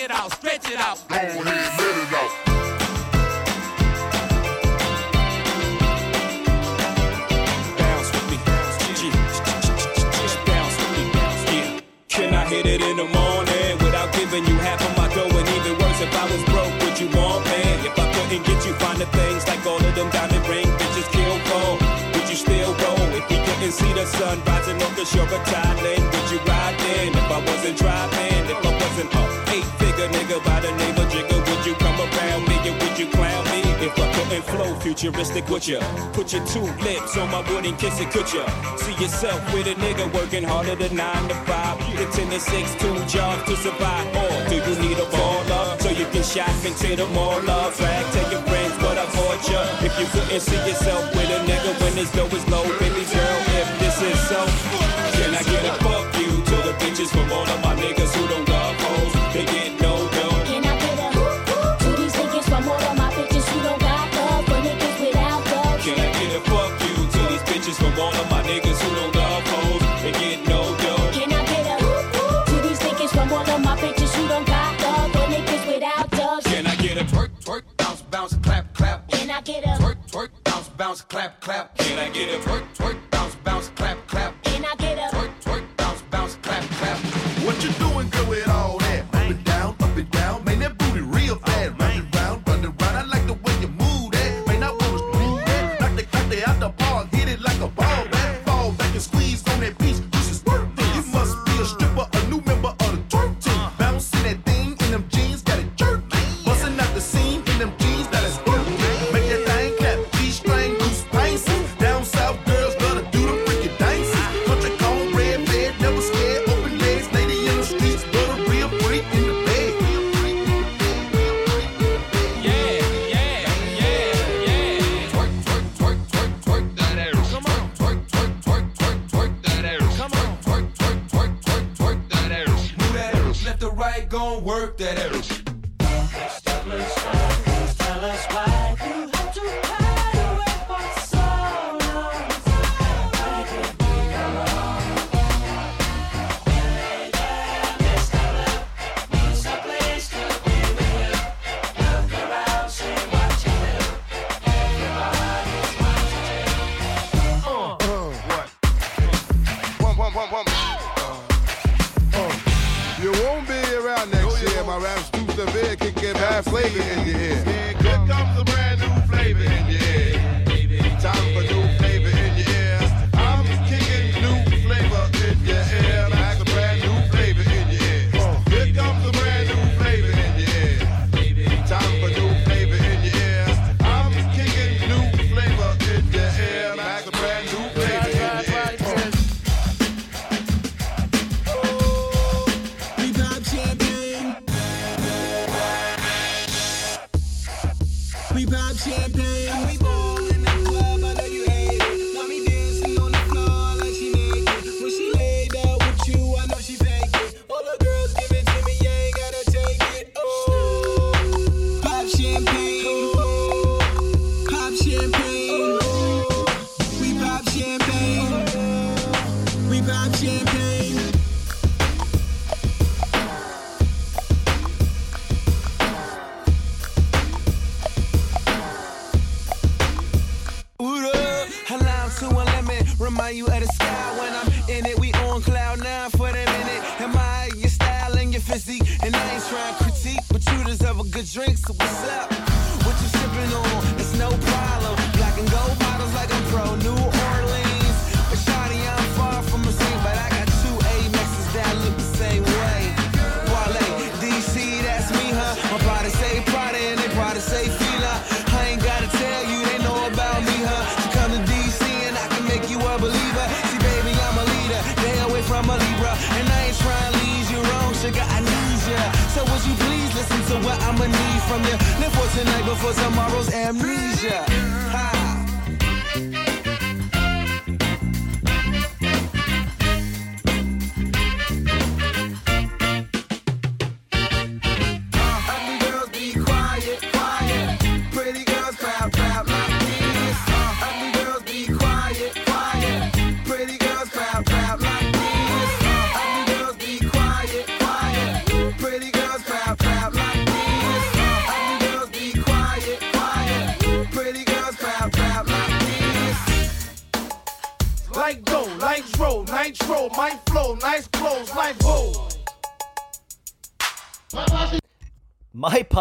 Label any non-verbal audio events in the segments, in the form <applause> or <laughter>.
It out. Check it out, stretch it out. Go ahead, let it out. bounce with me. G- Just bounce with me. Yeah. Can I hit it in the morning without giving you half of my dough? And even worse, if I was broke, would you want me? If I couldn't get you finer things like all of them diamond ring bitches kill for, would you still roll? If we couldn't see the sun rising off the shore of Thailand, would you ride then? If I wasn't driving, futuristic with ya, put your two lips on my wood and kiss it, could ya? See yourself with a nigga working harder than nine to five, the ten to six, two jobs to survive. Or do you need a baller so you can shop into the mall of flag? Tell your friends what I bought ya. If you couldn't see yourself with a nigga when his dough is low, baby girl, if this is so, can I get a fuck you to the bitches from all of my niggas who clap, clap. Can I get a Twerk, for tomorrow's amnesia. Ha.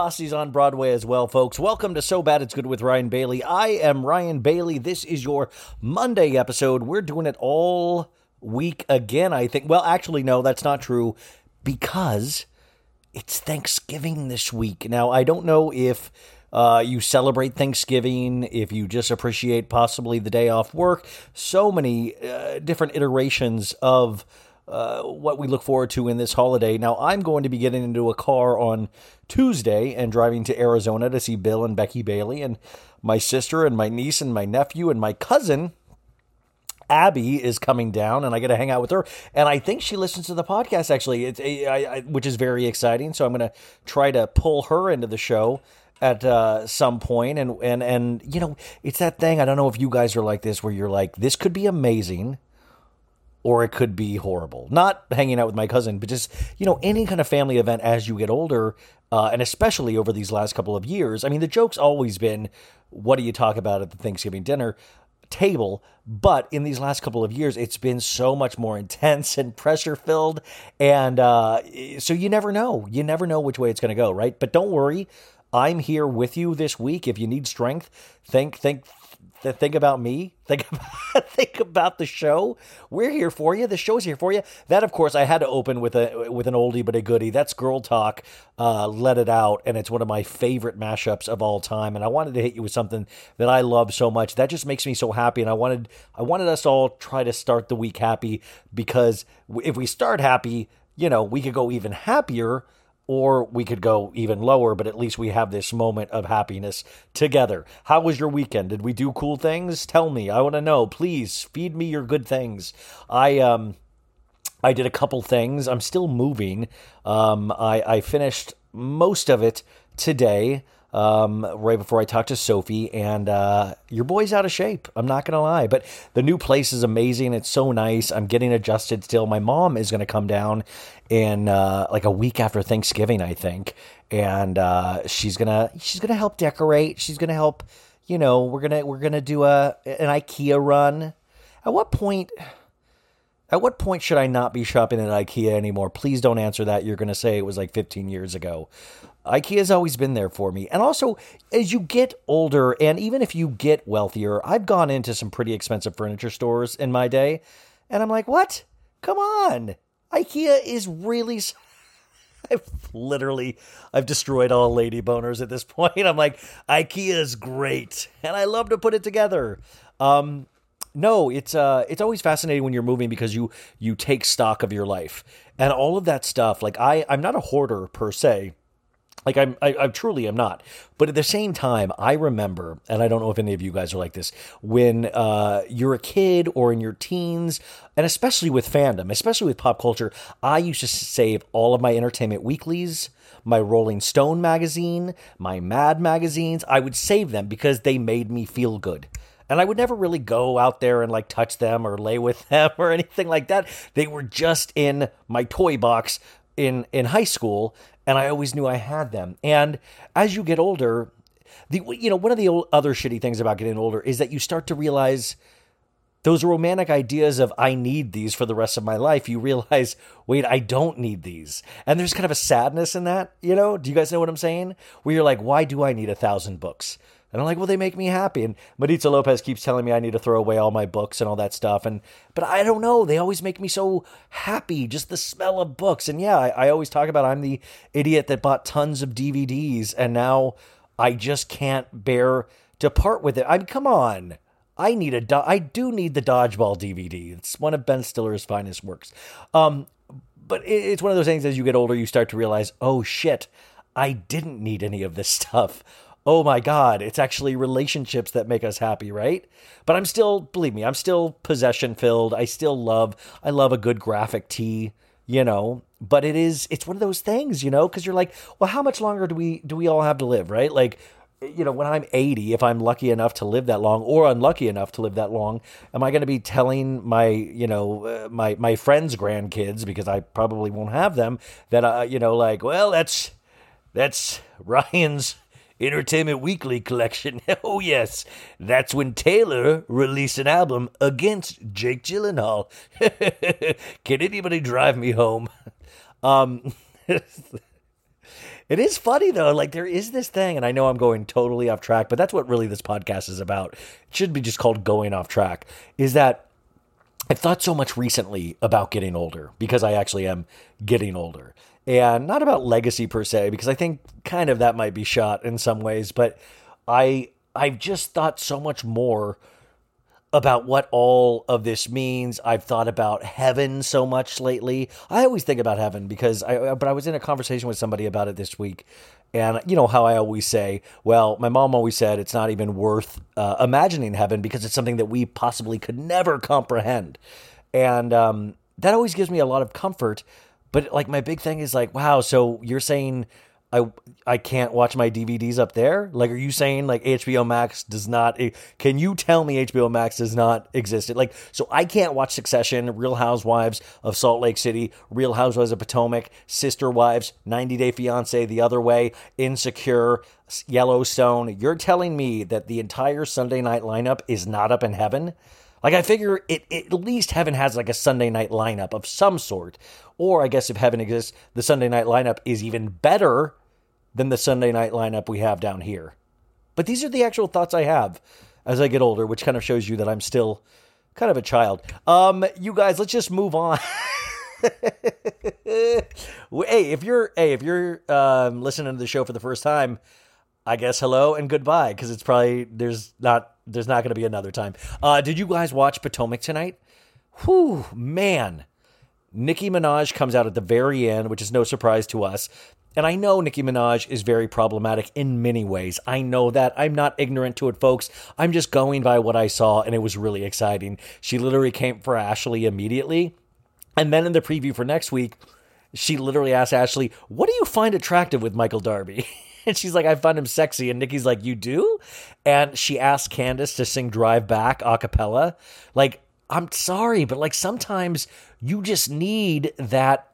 Posse's on Broadway as well, folks. Welcome to So Bad It's Good with Ryan Bailey. I am Ryan Bailey. This is your Monday episode. We're doing it all week again, I think. Well, actually, no, that's not true because it's Thanksgiving this week. Now, I don't know if uh, you celebrate Thanksgiving, if you just appreciate possibly the day off work. So many uh, different iterations of uh, what we look forward to in this holiday. Now, I'm going to be getting into a car on Tuesday and driving to Arizona to see Bill and Becky Bailey and my sister and my niece and my nephew and my cousin. Abby is coming down, and I get to hang out with her. And I think she listens to the podcast actually, it's which is very exciting. So I'm going to try to pull her into the show at uh, some point. And and and you know, it's that thing. I don't know if you guys are like this, where you're like, this could be amazing, or it could be horrible. Not hanging out with my cousin, but just, you know, any kind of family event as you get older, uh, and especially over these last couple of years. I mean, the joke's always been, what do you talk about at the Thanksgiving dinner table? But in these last couple of years, it's been so much more intense and pressure filled. And uh, so you never know. You never know which way it's going to go, right? But don't worry. I'm here with you this week. If you need strength, think, think, th- think about me. Think <laughs> about, think about the show. We're here for you. The show's here for you. That, of course, I had to open with a with an oldie but a goodie. That's Girl Talk. Uh, Let it out, and it's one of my favorite mashups of all time. And I wanted to hit you with something that I love so much. That just makes me so happy. And I wanted I wanted us all try to start the week happy because if we start happy, you know, we could go even happier or we could go even lower, but at least we have this moment of happiness together. How was your weekend? Did we do cool things? Tell me. I want to know. Please feed me your good things. I um I did a couple things. I'm still moving. Um I I finished most of it today. Um, right before I talked to Sophie, and uh, your boy's out of shape. I'm not gonna lie, but the new place is amazing. It's so nice. I'm getting adjusted still. My mom is gonna come down in uh, like a week after Thanksgiving, I think, and uh, she's gonna she's gonna help decorate. She's gonna help. You know, we're gonna we're gonna do a an IKEA run. At what point? At what point should I not be shopping at IKEA anymore? Please don't answer that. You're going to say it was like 15 years ago. IKEA's always been there for me. And also, as you get older, and even if you get wealthier, I've gone into some pretty expensive furniture stores in my day, and I'm like, what? Come on. IKEA is really. <laughs> I've literally, I've destroyed all lady boners at this <laughs> point. I'm like, IKEA is great, and I love to put it together. Um, no, it's uh, it's always fascinating when you're moving because you you take stock of your life and all of that stuff. Like I, I'm not a hoarder per se. Like I'm, I, I truly am not. But at the same time, I remember, and I don't know if any of you guys are like this, when uh, you're a kid or in your teens, and especially with fandom, especially with pop culture, I used to save all of my entertainment weeklies, my Rolling Stone magazine, my Mad magazines. I would save them because they made me feel good. And I would never really go out there and like touch them or lay with <laughs> them or anything like that. They were just in my toy box in in high school and I always knew I had them. And as you get older, the you know, one of the other shitty things about getting older is that you start to realize those romantic ideas of I need these for the rest of my life, you realize, wait, I don't need these. And there's kind of a sadness in that, you know? Do you guys know what I'm saying? Where you're like, why do I need a thousand books? And I'm like, well, they make me happy. And Maritza Lopez keeps telling me I need to throw away all my books and all that stuff. And but I don't know. They always make me so happy. Just the smell of books. And yeah, I, I always talk about I'm the idiot that bought tons of DVDs and now I just can't bear to part with it. I mean, come on. I need a do- I do need the dodgeball DVD. It's one of Ben Stiller's finest works. Um, but it, it's one of those things as you get older, you start to realize, oh shit, I didn't need any of this <laughs> stuff. Oh my god, it's actually relationships that make us happy, right? But I'm still, believe me, I'm still possession filled. I still love, I love a good graphic tee, you know. But it is, it's one of those things, you know, because you're like, well, how much longer do we do we all have to live, right? Like you know, when I'm 80, if I'm lucky enough to live that long or unlucky enough to live that long, am I going to be telling my, you know, uh, my my friends' grandkids because I probably won't have them that uh, you know, like, well, that's that's <laughs> Ryan's Entertainment Weekly collection. <laughs> oh yes, that's when Taylor released an album against Jake Gyllenhaal. <laughs> Can anybody drive me home? <laughs> Um It is funny though. Like there is this thing, and I know I'm going totally off track, but that's what really this podcast is about. It should be just called going off track. Is that I've thought so much recently about getting older because I actually am getting older. And not about legacy per se, because I think kind of that might be shot in some ways, but I I've just thought so much more about what all of this means. I've thought about heaven so much lately. I always think about heaven because I but I was in a conversation with somebody about it this week. And you know how I always say, well, my mom always said it's not even worth uh, imagining heaven because it's something that we possibly could never comprehend. And um, that always gives me a lot of comfort. But like my big thing is like, wow, so you're saying I I can't watch my DVDs up there? Like, are you saying like HBO Max does not? Can you tell me HBO Max does not exist? Like, so I can't watch Succession, Real Housewives of Salt Lake City, Real Housewives of Potomac, Sister Wives, 90 Day Fiance, The Other Way, Insecure, Yellowstone. You're telling me that the entire Sunday night lineup is not up in heaven? Like I figure it, it- at least heaven has like a Sunday night lineup of some sort. Or I guess if heaven exists, the Sunday night lineup is even better than the Sunday night lineup we have down here. But these are the actual thoughts I have as I get older, which kind of shows you that I'm still kind of a child. Um, you guys, let's just move on. <laughs> hey, if you're hey, if you're um, listening to the show for the first time, I guess hello and goodbye because it's probably there's not there's not going to be another time. Uh, did you guys watch Potomac tonight? Whew, man. Nicki Minaj comes out at the very end, which is no surprise to us. And I know Nicki Minaj is very problematic in many ways. I know that. I'm not ignorant to it, folks. I'm just going by what I saw, and it was really exciting. She literally came for Ashley immediately. And then in the preview for next week, she literally asked Ashley, What do you find attractive with Michael Darby? <laughs> And <laughs> she's like, I find him sexy. And Nicki's like, You do? And she asked Candace to sing Drive Back a cappella. Like, I'm sorry, but like sometimes you just need that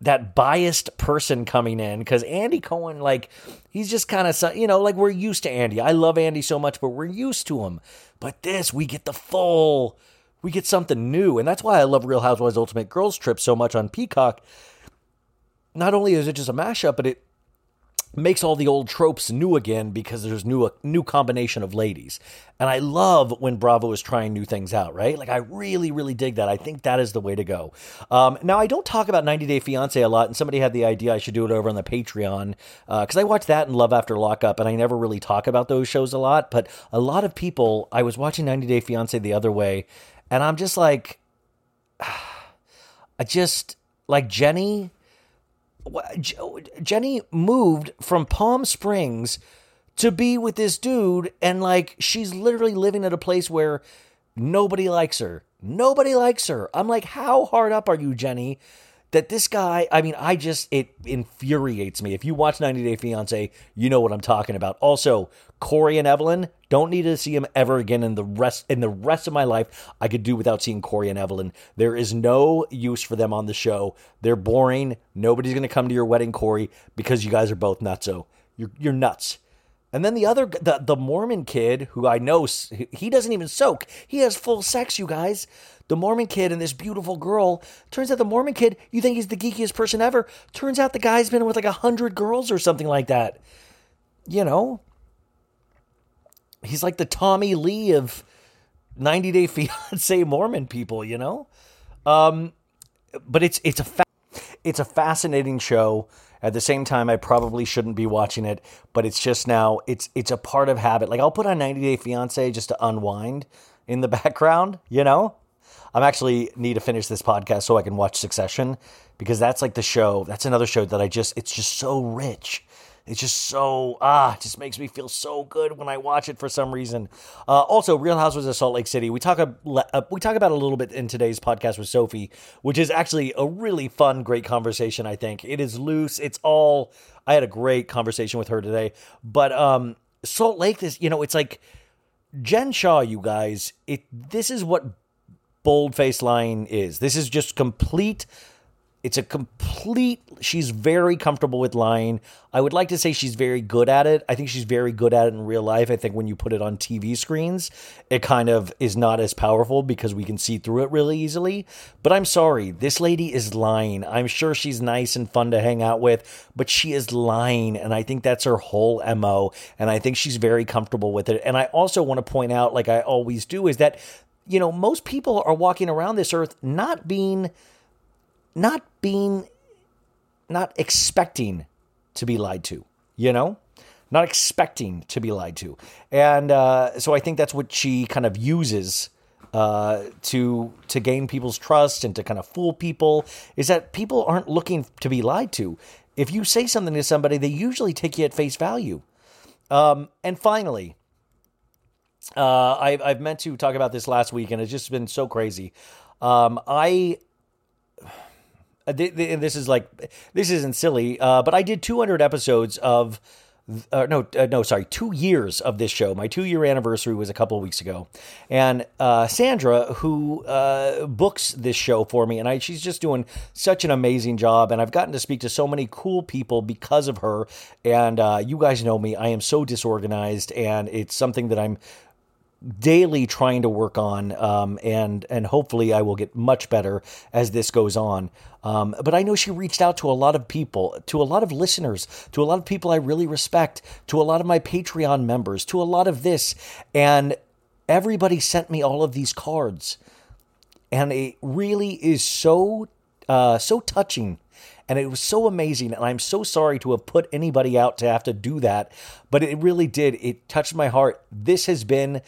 that biased person coming in because Andy Cohen, like, he's just kind of, you know, like we're used to Andy. I love Andy so much, but we're used to him. But this, we get the full, we get something new. And that's why I love Real Housewives Ultimate Girls Trip so much on Peacock. Not only is it just a mashup, but it makes all the old tropes new again because there's new a new combination of ladies. And I love when Bravo is trying new things out, right? Like I really, really dig that. I think that is the way to go. Um, now I don't talk about 90 Day Fiance a lot, and somebody had the idea I should do it over on the Patreon because I watch that and Love After Lockup, and I never really talk about those shows a lot. But a lot of people, I was watching 90 Day Fiance the other way, and I'm just like, <sighs> I just like Jenny Jenny moved from Palm Springs to be with this dude, and like she's literally living at a place where nobody likes her. Nobody likes her. I'm like, how hard up are you, Jenny? That this guy, I mean, I just, it infuriates me. If you watch 90 Day Fiance, you know what I'm talking about. Also, Corey and Evelyn, don't need to see him ever again in the rest in the rest of my life. I could do without seeing Corey and Evelyn. There is no use for them on the show. They're boring. Nobody's gonna come to your wedding, Corey, because you guys are both nutso. You're you're nuts. And then the other, the, the Mormon kid, who I know, he doesn't even soak. He has full sex, you guys. The Mormon kid and this beautiful girl. Turns out the Mormon kid, you think he's the geekiest person ever. Turns out the guy's been with like a hundred girls or something like that. You know, he's like the Tommy Lee of 90 Day <laughs> Fiance Mormon people, you know? Um, but it's it's a fa- it's a fascinating show. At the same time, I probably shouldn't be watching it, but it's just now it's it's a part of habit. Like I'll put on 90 Day Fiance just to unwind in the <laughs> background, you know? I'm actually need to finish this podcast so I can watch Succession because that's like the show. That's another show that I just it's just so rich. It's just so ah, it just makes me feel so good when I watch it for some reason. Uh, also, Real Housewives of Salt Lake City. We talk a, uh, we talk about a little bit in today's podcast with Sophie, which is actually a really fun, great conversation. I think it is loose. It's all. I had a great conversation with her today, but um, Salt Lake. is you know, it's like Jen Shah, You guys, it this is what bold face lying is. This is just complete it's a complete she's very comfortable with lying. I would like to say she's very good at it. I think she's very good at it in real life. I think when you put it on tv screens it kind of is not as powerful because we can see through it really easily. But i'm sorry this lady is lying. I'm sure she's nice and fun to hang out with but she is lying and i think that's her whole mo and i think she's very comfortable with it. And i also want to point out like i always do is that you know most people are walking around this earth not being not being, not expecting to be lied to, you know? Not expecting to be lied to. And uh, so I think that's what she kind of uses uh, to to gain people's trust and to kind of fool people is that people aren't looking to be lied to. If you say something to somebody, they usually take you at face value. Um, and finally, uh, I've, I've meant to talk about this last week, and it's just been so crazy. Um, I uh, this is like this isn't silly, uh, but I did 200 episodes of. Uh, no, uh, no, sorry, two years of this show. My two year anniversary was a couple of weeks ago, and uh, Sandra, who uh, books this show for me, and I, she's just doing such an amazing job. And I've gotten to speak to so many cool people because of her. And you guys know me; I am so disorganized, and it's something that I'm daily trying to work on, um, and and hopefully I will get much better as this goes on. Um, but I know she reached out to a lot of people, to a lot of listeners, to a lot of people I really respect, to a lot of my Patreon members, to a lot of this, and everybody sent me all of these cards, and it really is so uh, so touching and it was so amazing and i'm so sorry to have put anybody out to have to do that but it really did. It touched my heart. This has been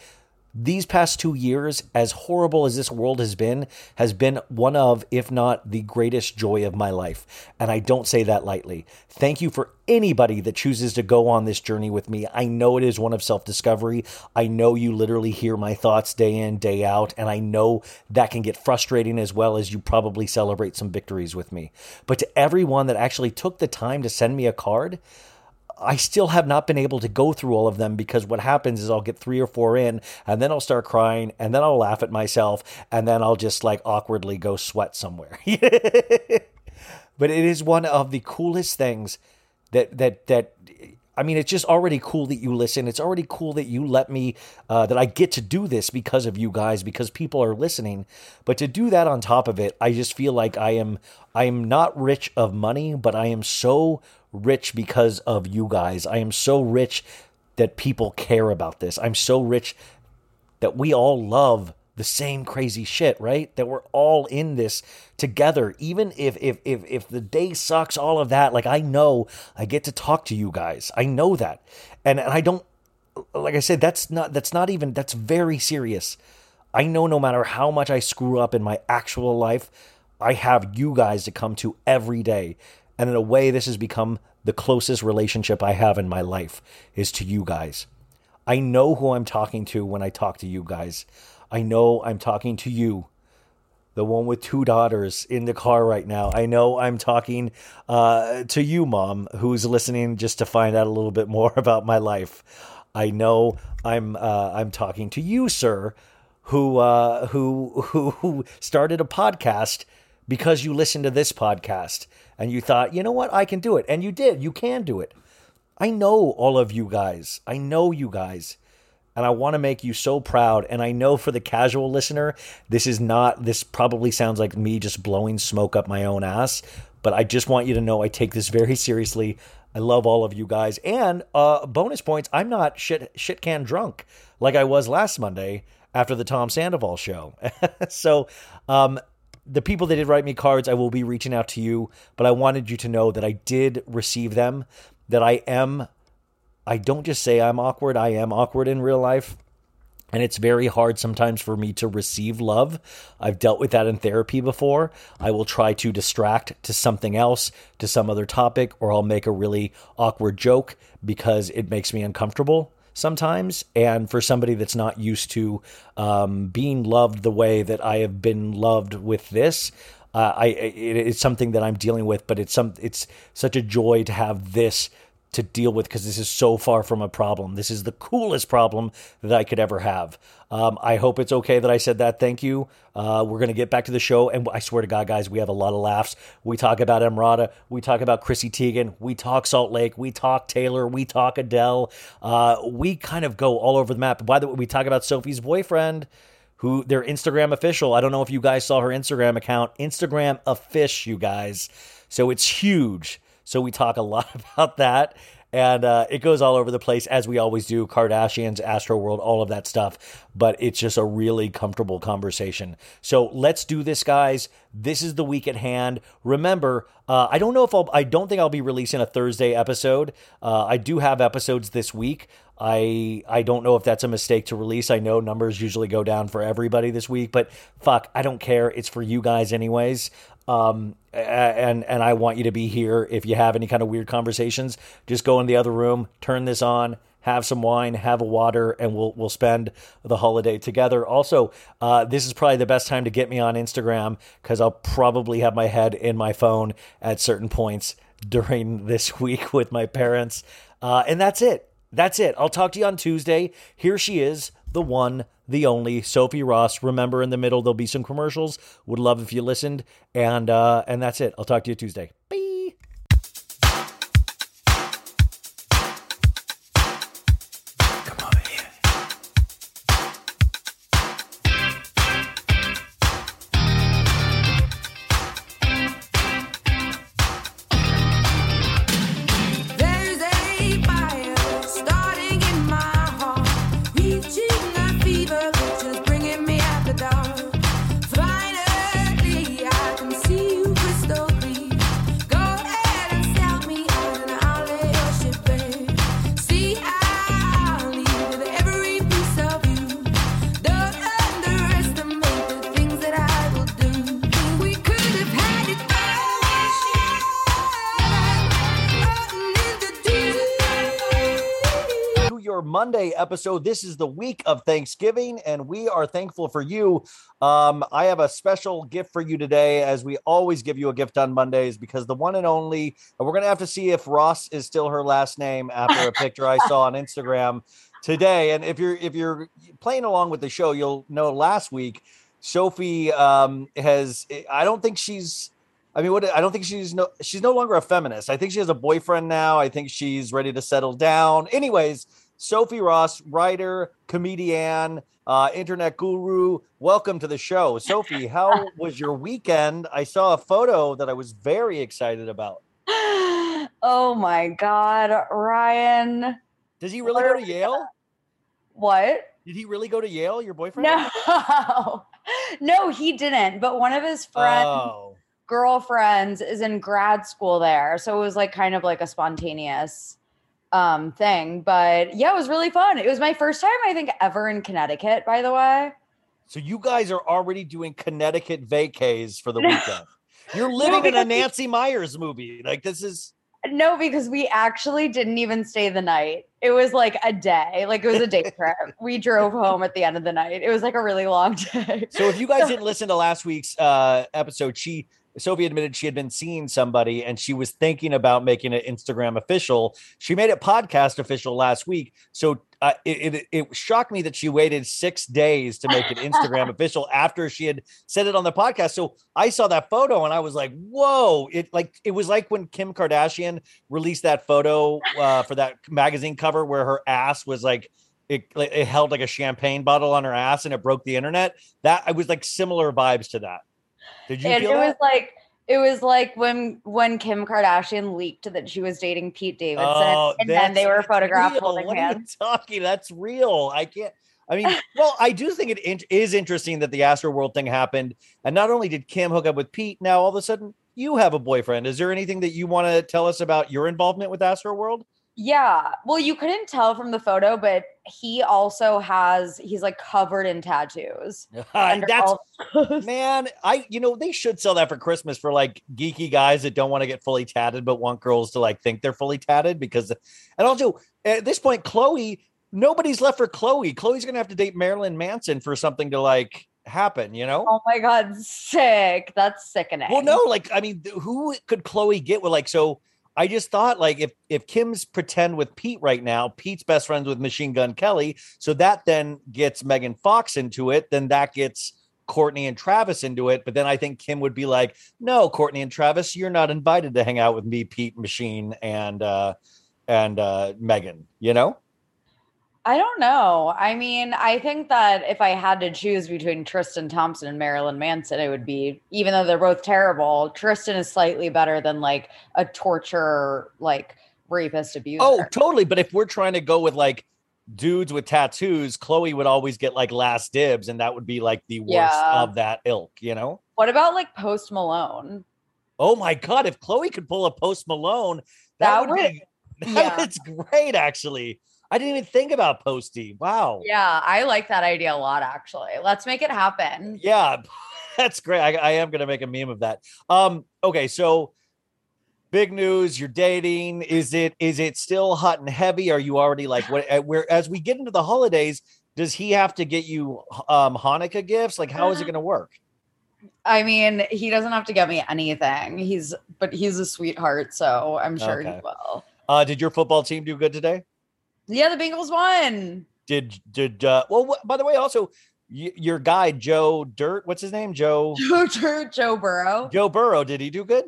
these past two years, as horrible as this world has been, has been one of, if not the greatest joy of my life. And I don't say that lightly. Thank you for anybody that chooses to go on this journey with me. I know it is one of self discovery. I know you literally hear my thoughts day in, day out. And I know that can get frustrating as well as you probably celebrate some victories with me. But to everyone that actually took the time to send me a card, I still have not been able to go through all of them because what happens is I'll get three or four in and then I'll start crying and then I'll laugh at myself and then I'll just like awkwardly go sweat somewhere. <laughs> but it is one of the coolest things that that that I mean, it's just already cool that you listen. It's already cool that you let me, uh, that I get to do this because of you guys, because people are listening. But to do that on top of it, I just feel like I am, I am not rich of money, but I am so rich because of you guys. I am so rich that people care about this. I'm so rich that we all love the same crazy shit, right? That we're all in this together. Even if if if if the day sucks, all of that, like I know I get to talk to you guys. I know that. And and I don't like I said, that's not that's not even that's very serious. I know no matter how much I screw up in my actual life, I have you guys to come to every day. And in a way, this has become the closest relationship I have in my life is to you guys. I know who I'm talking to when I talk to you guys. I know I'm talking to you, the one with two daughters in the car right now. I know I'm talking uh, to you, mom, who's listening just to find out a little bit more <laughs> about my life. I know I'm uh, I'm talking to you, sir, who uh, who <laughs> who started a podcast because you listened to this podcast and you thought, you know what, I can do it, and you did. You can do it. I know all of you guys. I know you guys and I want to make you so proud. And I know for the casual listener, this is not, this probably sounds like me just blowing smoke up my own ass, but I just want you to know I take this very seriously. I love all of you guys. And uh, bonus points, I'm not shit, shit can drunk like I was last Monday after the Tom Sandoval show. <laughs> so, um, the people that did write me cards, I will be reaching out to you, but I wanted you to know that I did receive them, that I am I don't just say I'm awkward, I am awkward in real life. And it's very hard sometimes for me to receive love. I've dealt with that in therapy before. I will try to distract to something else, to some other topic, or I'll make a really awkward joke because it makes me uncomfortable sometimes. And for somebody that's not used to um, being loved the way that I have been loved with this, uh, I it, it's something that I'm dealing with. But it's some it's such a joy to have this to deal with because this is so far from a problem. This is the coolest problem that I could ever have. Um, I hope it's okay that I said that. Thank you. Uh, we're going to get back to the show. And I swear to God, guys, we have a lot of laughs. We talk about Emrata. We talk about Chrissy Teigen. We talk Salt Lake. We talk Taylor. We talk Adele. Uh, we kind of go all over the map. By the way, we talk about Sophie's boyfriend who their Instagram official. I don't know if you guys saw her Instagram account. Instagram offish, you guys. So it's huge. So we talk a lot <laughs> about that. And uh, it goes all over the place, as we always do Kardashians, Astroworld all of that stuff. But it's just a really comfortable conversation. So let's do this, guys. This is the week at hand. Remember, uh, I don't know if I'll, I don't think I'll be releasing a Thursday episode. Uh, I do have episodes this week. I I don't know if that's a mistake to release. I know numbers usually go down for everybody this week, but fuck, I don't care. It's for you guys anyways. Um, and and I want you to be here. If you have any kind of weird conversations, just go in the other room, turn this on, have some wine, have a water, and we'll we'll spend the holiday together. Also, uh, this is probably the best time to get me on Instagram because I'll probably have my head in my phone at certain points during <laughs> this week with my parents. Uh, and that's it. That's it. I'll talk to you on Tuesday. Here she is, the one, the only Sophie Ross. Remember, in the middle there'll be some commercials. Would love if you listened, and uh, and that's it. I'll talk to you Tuesday. Episode. This is the week of Thanksgiving, and we are thankful for you. Um, I have a special gift for you today, as we always give you a gift on Mondays, because the one and only, and we're gonna have to see if Ross is still her last name after a picture I saw on Instagram today. And if you're if you're playing along with the show, you'll know last week Sophie um, has. I don't think she's I mean, what? I don't think she's no. She's no longer a feminist. I think she has a boyfriend now. I think she's ready to settle down. Anyways, Sophie Ross, writer, comedian, uh, internet guru. Welcome to the show, Sophie. How <laughs> was your weekend? I saw a photo that I was very excited about. oh my God, Ryan. Does he really go to Yale? What? Did he really go to Yale? Your boyfriend? No, <laughs> no, he didn't. But one of his friends, Oh, girlfriends, is in grad school there, so it was like kind of like a spontaneous um thing. But yeah, it was really fun. It was my first time, I think, ever in Connecticut. By the way, so you guys are already doing Connecticut vacays for the <laughs> weekend. You're living in a Nancy Meyers movie. Like this is. no, because we actually didn't even stay the night. It was like a day, like it was a day <laughs> trip. We drove home at the end of the night. It was like a really long <laughs> day. So if you guys didn't listen to last week's uh, episode, she Sophie admitted she had been seeing somebody and she was thinking about making it Instagram official. She made it podcast official last week. So uh, it, it it shocked me that she waited six days to make it Instagram <laughs> official after she had said it on the podcast. So I saw that photo and I was like, "Whoa!" It like it was like when Kim Kardashian released that photo uh, for that magazine cover where her ass was like it, it held like a champagne bottle on her ass and it broke the internet. That I was like similar vibes to that. Did you and feel it was like it was like when when Kim Kardashian leaked that she was dating Pete Davidson, Oh, and then they were photographed real. holding What are you hands. talking? That's real. I can't. I mean, well, I do think it in- is interesting that the Astroworld thing happened, and not only did Kim hook up with Pete, now all of a sudden you have a boyfriend. Is there anything that you want to tell us about your involvement with Astroworld? Yeah, well, you couldn't tell from the photo, but he also has he's like covered in tattoos. <laughs> That's <laughs> man, I you know they should sell that for Christmas for like geeky guys that don't want to get fully tatted but want girls to like think they're fully tatted because and also at this point Khloe nobody's left for Khloe. Khloe's going to have to date Marilyn Manson for something to like happen, you know? oh my god, sick! That's sickening. Well, no, like I mean, who could Khloe get with? Like, so I just thought, like, if if Kim's pretend with Pete right now, Pete's best friends with Machine Gun Kelly, so that then gets Megan Fox into it, then that gets Kourtney and Travis into it. But then I think Kim would be like, "No, Kourtney and Travis, you're not invited to hang out with me, Pete, Machine, and uh and uh Megan." You know? I don't know. I mean, I think that if I had to choose between Tristan Thompson and Marilyn Manson, it would be, even though they're both terrible, Tristan is slightly better than like a torture, like rapist abuser. Oh, totally. But if we're trying to go with like dudes with tattoos, Khloe would always get like last dibs, and that would be like the worst Yeah. of that ilk, you know? What about like Post Malone? Oh my god, if Khloe could pull a post Malone, that, That would, would- be <laughs> yeah. that's great, actually. I didn't even think about Posty. Wow. Yeah, I like that idea a lot, actually. Let's make it happen. Yeah, <laughs> that's great. I, I am gonna make a meme of that. Um, okay, so big news, you're dating. Is it is it still hot and heavy? Are you already like what uh, where as we get into the holidays, does he have to get you um Hanukkah gifts? Like how is it gonna work? I mean, he doesn't have to get me anything. He's, but he's a sweetheart, so I'm sure Okay. he will. Uh did your football team do good today? Yeah, the Bengals won. Did did uh well wh- by the way, also y- your guy Joe Dirt, what's his name? Joe <laughs> Joe, Joe, Joe Burrow. Joe Burrow, did he do good?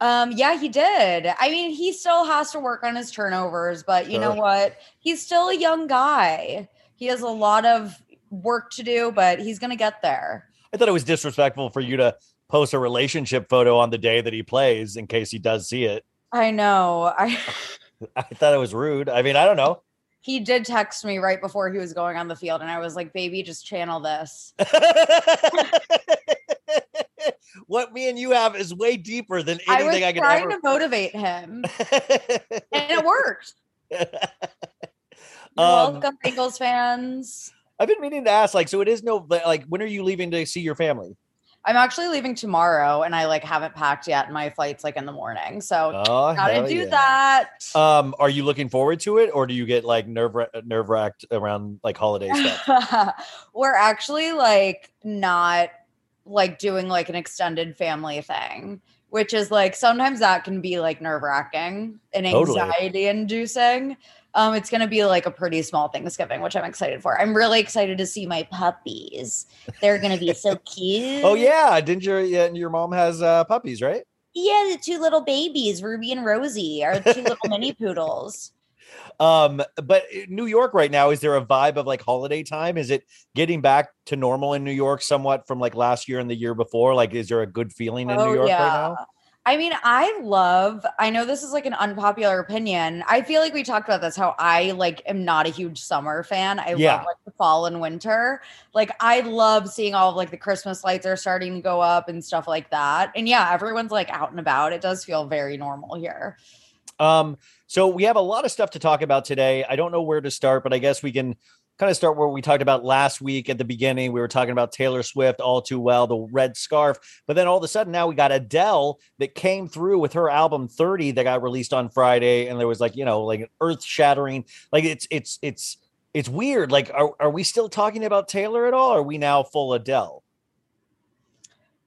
Um, yeah, he did. I mean, he still has to work on his turnovers, but you know what? He's still a young guy. He has a lot of work to do, but he's gonna get there. I thought it was disrespectful for you to post a relationship photo on the day that he plays in case he does see it. I know. I <laughs> <laughs> I thought it was rude. I mean, I don't know. he did text me right before he was going on the field, and I was like, baby, just channel this. <laughs> what me and you have is way deeper than anything I I, could trying ever. to motivate him, <laughs> and it worked. You're Um, welcome, Bengals fans. I've been meaning to ask, like, so it is no, like, when are you leaving to see your family? I'm actually leaving tomorrow, and I like haven't packed yet. My flight's like in the morning, so Oh, gotta do yeah. that. Um, are you looking forward to it, or do you get like nerve nerve wracked around like holiday stuff? <laughs> We're actually like not like doing like an extended family thing, which is like sometimes that can be like nerve wracking and Totally. anxiety inducing. Um, it's gonna be like a pretty small Thanksgiving, which I'm excited for. I'm really excited to see my puppies. They're gonna be so <laughs> cute. oh yeah, didn't your yeah, your mom has uh, puppies, right? Yeah, the two little babies, Ruby and Rosie, are two little mini <laughs> poodles. Um, but New York right now, is there a vibe of like holiday time? Is it getting back to normal in New York somewhat from like last year and the year before? Like, is there a good feeling in New York right now? I mean, I love, I know this is like an unpopular opinion. I feel like we talked about this how I like am not a huge summer fan. I Yeah. love like the fall and winter. Like I love seeing all of like the Christmas lights are starting to go up and stuff like that. And yeah, everyone's like out and about. It does feel very normal here. Um, so we have a lot of stuff to talk about today. I don't know where to start, but I guess we can kind of start where we talked about last week at the beginning. We were talking about Taylor Swift all too well, the red scarf. But then all of a sudden now we got Adele that came through with her album 30 that got released on Friday. And there was like, you know, like an earth shattering, like it's it's it's it's weird. Like, are, are we still talking about Taylor at all? Or are we now full Adele?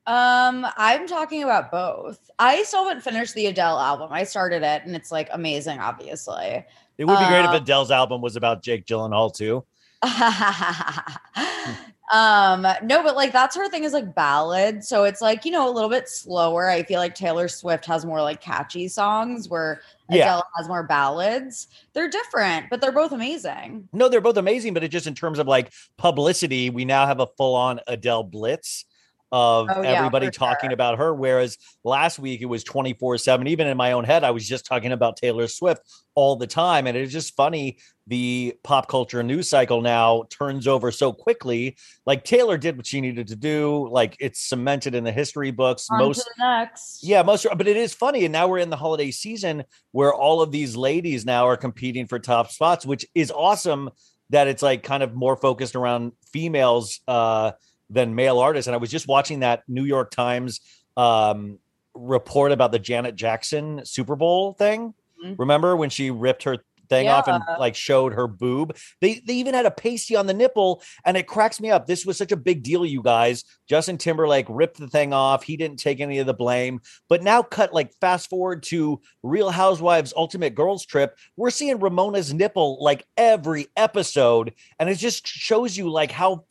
Um, I'm talking about both. I still haven't finished the Adele album. I started it and it's like amazing, obviously. It would be great if Um, Adele's album was about Jake Gyllenhaal too. <laughs> um no but like that's her thing is like ballad so it's like you know a little bit slower. I feel like taylor swift has more like catchy songs where Yeah. adele has more ballads. They're different but they're both amazing. No, they're both amazing, but it just in terms of like publicity, we now have a full on Adele blitz of Oh, everybody talking about her. Whereas last week it was 24 7. Even in my own head, I was just talking about Taylor Swift all the time. And it's just funny the pop culture news cycle now turns over so quickly. Like Taylor did what she needed to do, like it's cemented in the history books. On most to the next yeah, most, but it is funny. And now we're in the holiday season where all of these ladies now are competing for top spots, which is awesome that it's like kind of more focused around females uh, than male artists. And I was just watching that New York Times um, report about the Janet Jackson Super Bowl thing. Mhm. Remember when she ripped her thing off and like showed her boob? They they even had a pasty on the nipple, and it cracks me up. This was such a big deal, you guys. Justin Timberlake ripped the thing off. He didn't take any of the blame. But now, cut like fast forward to Real Housewives Ultimate Girls Trip. We're seeing Ramona's nipple like every episode, and it just shows you like how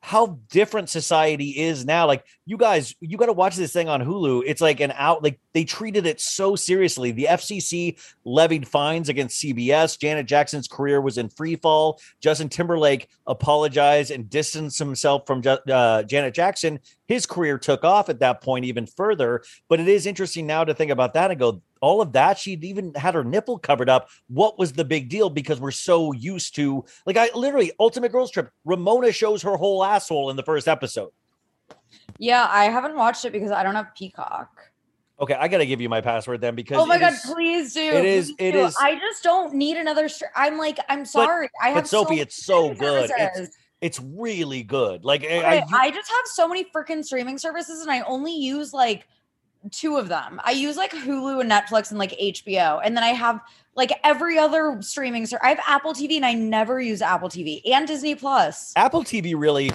how different society is now. Like you guys, you got to watch this thing on Hulu. It's like an out like they treated it so seriously. The FCC levied fines against CBS. Janet Jackson's career was in free fall. Justin Timberlake apologized and distanced himself from uh, Janet Jackson. His career took off at that point even further. But it is interesting now to think about that and go, all of that. She'd even had her nipple covered up. What was the big deal? Because we're so used to, like, I literally, Ultimate Girls Trip, Ramona shows her whole asshole in the first episode. yeah i haven't watched it because i don't have peacock Okay, I got to give you my password then because oh my god is- please do it is- it do. is- i just don't need another str- i'm like i'm sorry i have but Sophie, so it's so good. It's it's really good. Like I, I, I just have so many freaking streaming services and I only use like two of them. I use like Hulu and Netflix and like HBO. And then I have like every other streaming service. I have Apple TV and I never use Apple TV and Disney Plus. Apple TV really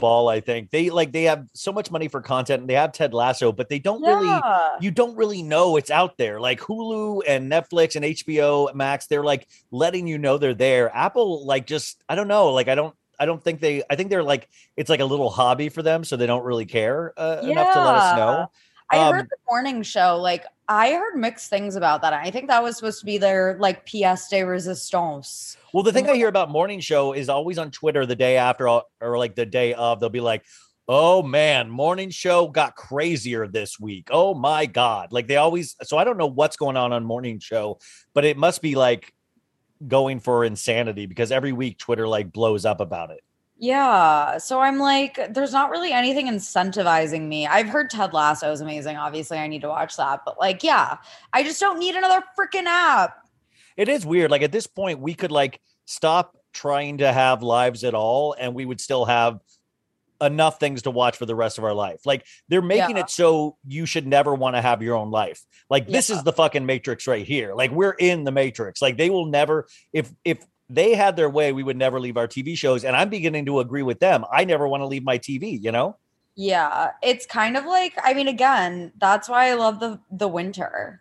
ball. I think they like they have so much money for content and they have Ted Lasso, but they don't really you don't really know it's out there. Like Hulu and Netflix and HBO Max, they're like letting you know they're there. Apple, like just I don't know. Like I don't I don't think they I think they're like it's like a little hobby for them, so they don't really care uh, enough to let us know. I Um, heard the morning show. Like I heard mixed things about that. I think that was supposed to be their like pièce de resistance. Well, the thing I hear about morning show is always on Twitter the day after or like the day of. They'll be like, "Oh man, morning show got crazier this week. Oh my god!" Like they always. So I don't know what's going on on morning show, but it must be like going for insanity because every week Twitter like blows up about it. Yeah. So I'm like, there's not really anything incentivizing me. I've heard Ted Lasso is amazing. Obviously, I need to watch that. But like, yeah, I just don't need another freaking app. It is weird. Like at this point, we could like stop trying to have lives at all, and we would still have enough things to watch for the rest of our life. Like they're making Yeah. it so you should never want to have your own life. Like this is the fucking matrix right here. Like we're in the matrix. Like they will never if if they had their way, we would never leave our TV shows. And I'm beginning to agree with them. I never want to leave my TV, you know? Yeah. It's kind of like, I mean, again, that's why I love the the winter.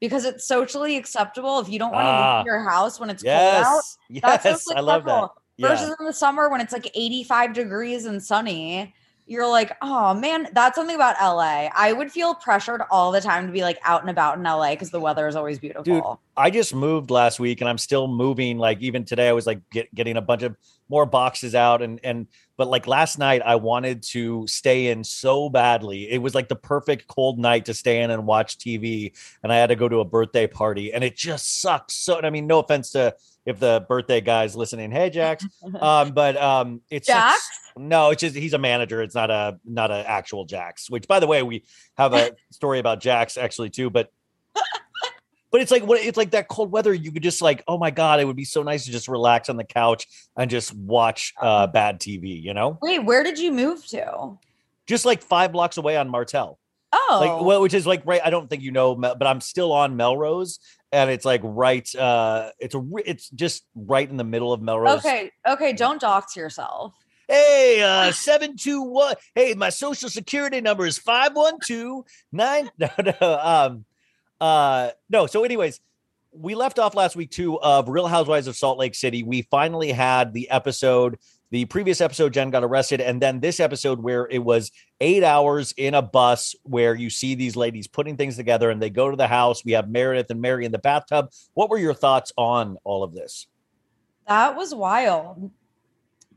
Because it's socially acceptable if you don't want to Ah. leave your house when it's cold out. Yes. That's I love that. Yeah. Versus in the summer when it's like 85 degrees and sunny. You're like, oh man, that's something about LA. I would feel pressured all the time to be like out and about in LA because the weather is always beautiful. Dude, I just moved last week and I'm still moving. Like even today, I was like get, getting a bunch of more boxes out and and but like last night, I wanted to stay in so badly. It was like the perfect cold night to stay in and watch TV, and I had to go to a birthday party, and it just sucks. So I mean, no offense to if the birthday guy's listening, hey Jax, um, but um, it's Jax? no, it's just he's a manager. It's not a not an actual Jax. Which, by the way, we have a <laughs> story about Jax actually too. But but it's like what it's like that cold weather. You could just like, oh my god, it would be so nice to just relax on the couch and just watch uh, bad TV. You know, Wait, where did you move to? just like five blocks away on Martell. Oh, Like, well, which is like right. I don't think you know, but I'm still on Melrose, and it's like right. uh It's a it's just right in the middle of Melrose. okay, okay. Don't dox yourself. Hey, uh, <laughs> seven two one. Hey, my social security number is five one two nine. <laughs> No, no, um, uh, no. So, anyways, we left off last week too of Real Housewives of Salt Lake City. We finally had the episode. The previous episode, Jen got arrested, and then this episode where it was eight hours in a bus where you see these ladies putting things together, and they go to the house. We have Meredith and Mary in the bathtub. What were your thoughts on all of this? That was wild.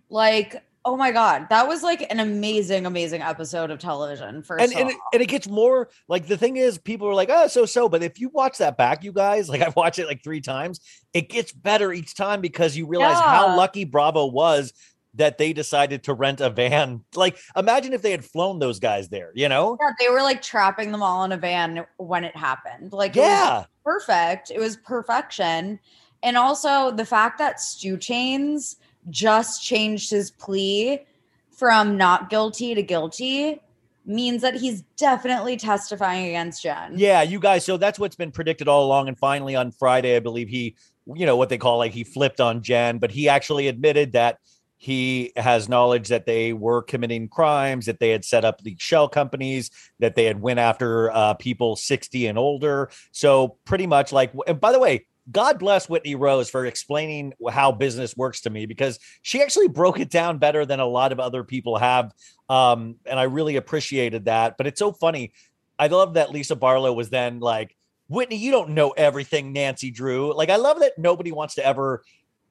Like, oh my god, that was like an amazing, amazing episode of television. First, and and it, and it gets more like the thing is people are like oh so so but if you watch that back you guys like <laughs> i've watched it like three times it gets better each time because you realize how lucky bravo was that they decided to rent a van like imagine if they had flown those guys there you know yeah, they were like trapping them all in a van when it happened. Like, it was yeah perfect. It was perfection. And also the fact that Stu Chains just changed his plea from not guilty to guilty means that he's definitely testifying against Jen. yeah you guys so that's what's been predicted all along and finally on friday i believe he you know what they call like he flipped on jen but he actually admitted that he has knowledge that they were committing crimes that they had set up the shell companies that they had went after uh, people 60 and older. So pretty much like and by the way god bless whitney rose for explaining how business works to me because she actually broke it down better than a lot of other people have um, and i really appreciated that. But it's so funny. I love that lisa barlow was then like whitney you don't know everything nancy drew. Like i love that nobody wants to ever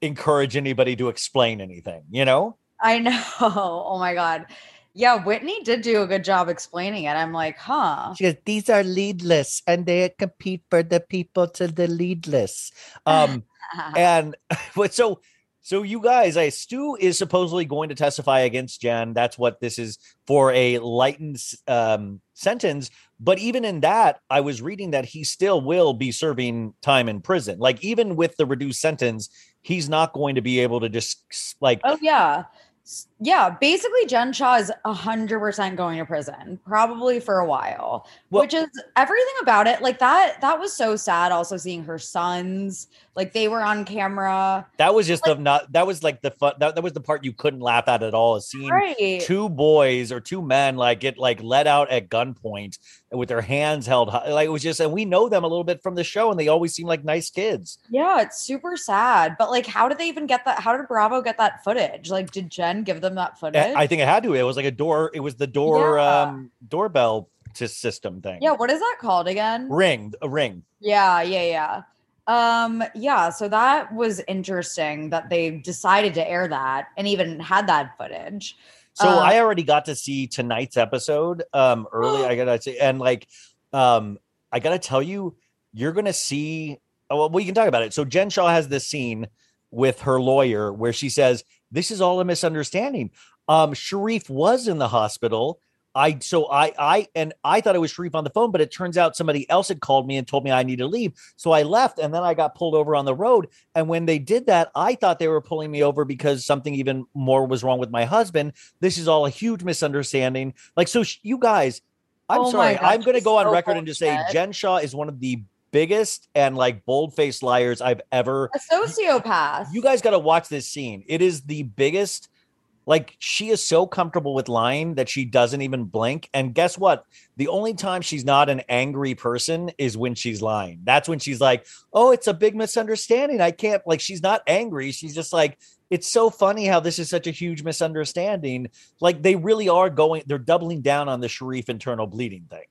encourage anybody to explain anything you know I know. <laughs> Oh my God. Yeah, Whitney did do a good job explaining it. I'm like, huh. She goes, these are leadless and they compete for the people to the leadless. Um, <laughs> and <laughs> but so so you guys, I Stu is supposedly going to testify against Jen. That's what this is for a lightened um sentence. But even in that, I was reading that he still will be serving time in prison. Like even with the reduced sentence, he's not going to be able to just like Oh yeah. Yeah, basically Jen Shah is 100% going to prison, probably for a while. Well- which is everything about it. Like that that was so sad also seeing her sons, like they were on camera. that was just the not that was like the fun that, that was the part you couldn't laugh at at all is seeing Right. two boys or two men like get like let out at gunpoint with their hands held high. Like it was just, and we know them a little bit from the show, and they always seem like nice kids. Yeah, it's super sad. But like how did they even get that? How did Bravo get that footage? Like did Jen give them that footage? I I think it had to. It was like a door. It was the door Yeah. um doorbell to system thing. yeah, what is that called again? ring a ring. Yeah, yeah, yeah. Um, yeah, so that was interesting that they decided to air that and even had that footage. So Um, I already got to see tonight's episode um early. <gasps> I gotta say, and like um I gotta tell you, you're gonna see. Oh, well, we can talk about it. So Jen Shah has this scene with her lawyer where she says, "This is all a misunderstanding." Um, Sharrieff was in the hospital. I so I I and I thought it was Sharrieff on the phone, but it turns out somebody else had called me and told me I need to leave. So I left, and then I got pulled over on the road. And when they did that, I thought they were pulling me over because something even more was wrong with my husband. This is all a huge misunderstanding. Like, so sh- you guys, I'm Oh sorry, I'm going to go on so record and just say. Jen Shah is one of the biggest and like bold faced liars I've ever. A sociopath. You guys got to watch this scene. It is the biggest. Like she is so comfortable with lying that she doesn't even blink. And guess what? The only time she's not an angry person is when she's lying. That's when she's like, "Oh, it's a big misunderstanding. I can't like." She's not angry. She's just like, it's so funny how this is such a huge misunderstanding. Like they really are going, they're doubling down on the Sharrieff internal bleeding thing.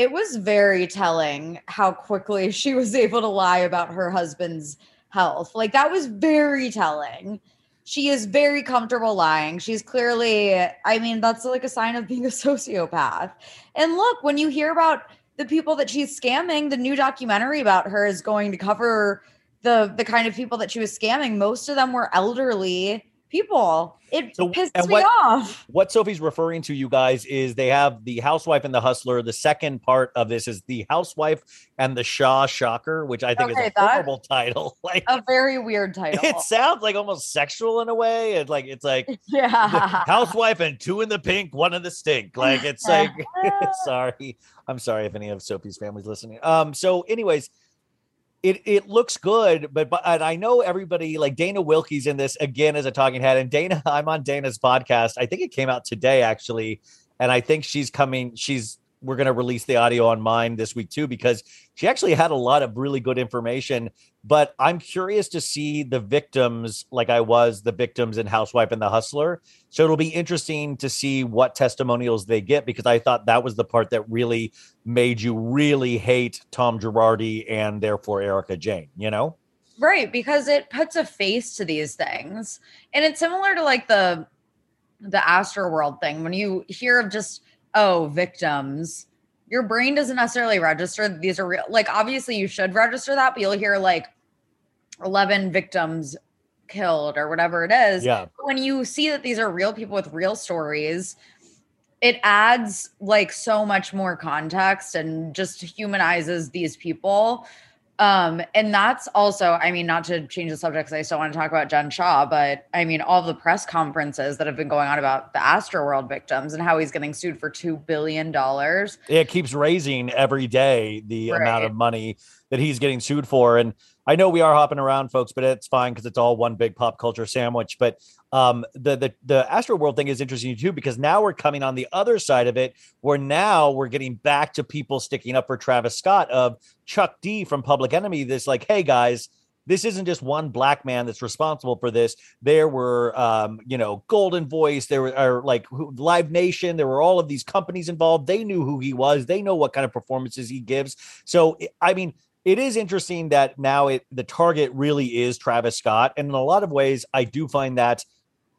It was very telling how quickly <laughs> she was able to lie about her husband's health. Like that was very telling. She is very comfortable lying. She's clearly, I mean, that's like a sign of being a <laughs> sociopath. And look, when you hear about the people that she's scamming, the new documentary about her is going to cover the the kind of people that she was scamming. Most of them were elderly people. It So- pissed me what- off. What Sophie's referring to, you guys, is they have the housewife and the hustler. The second part of this is the housewife and the Shah Shocker, which I think Okay, is a horrible title. <laughs> Like A very weird title. it sounds like almost sexual in a way. It's like it's like <laughs> yeah. housewife and two in the pink, one in the stink. Like it's <laughs> like sorry. I'm sorry if any of Sophie's family's listening. Um, so anyways, it it looks good, but but and I know everybody like Dana Wilkey's in this again as a talking head. And Dana, <laughs> I'm on Dana's podcast. I think it came out today actually, and I think she's coming. She's we're gonna release the audio on mine this week too because she actually had a lot of really good information. But I'm curious to see the victims, like I was the victims in Housewife and the Hustler. So it'll be interesting to see what testimonials they get because I thought that was the part that really made you really hate Tom Girardi and therefore Erika Jayne, you know? Right, because it puts a face to these things. And it's similar to like the the Astroworld thing. When you hear of just oh, victims, your brain doesn't necessarily register these are real. Like obviously you should register that, but you'll hear like 11 victims killed or whatever it is. Yeah. But when you see that these are real people with real stories, it adds like so much more context and just humanizes these people. Um, and that's also, I mean, not to change the subject because I still want to talk about Jen Shah, but I mean, all the press conferences that have been going on about the Astroworld victims and how he's getting sued for two billion dollars. It keeps raising every day the amount of money that he's getting sued for. And I know we are hopping around, folks, but it's fine because it's all one big pop culture sandwich. But um, the the the Astroworld thing is interesting too because now we're coming on the other side of it, where now we're getting back to people sticking up for Travis Scott of Chuck D from Public Enemy. This like, hey guys, this isn't just one black man that's responsible for this. There were, um, you know, Goldenvoice. There were like Live Nation. There were all of these companies involved. They knew who he was. They know what kind of performances he gives. So, I mean, it is interesting that now it the target really is Travis Scott, and in a lot of ways, I do find that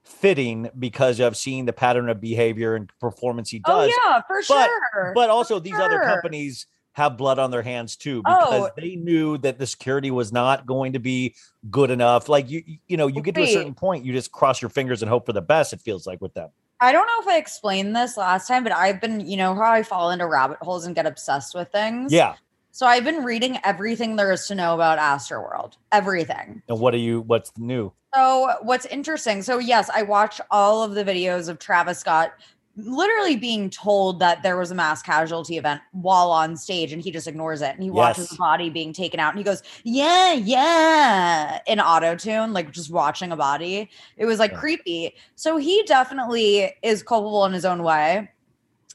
fitting because of seeing the pattern of behavior and performance he Oh does. yeah, for but, sure. But also, these other companies have blood on their hands too because Oh. they knew that the security was not going to be good enough. Like you, you know, you get to a certain point, you just cross your fingers and hope for the best. It feels like with them. I don't know if I explained this last time, but I've been, you know, how I fall into rabbit holes and get obsessed with things. Yeah. So I've been reading everything there is to know about Astroworld. Everything. And what are you? What's new? So what's interesting? So yes, I watched all of the videos of Travis Scott literally being told that there was a mass casualty event while on stage and he just ignores it and he watches the body being taken out and he goes yeah yeah in auto tune like just watching a body it was like Yeah. creepy so he definitely is culpable in his own way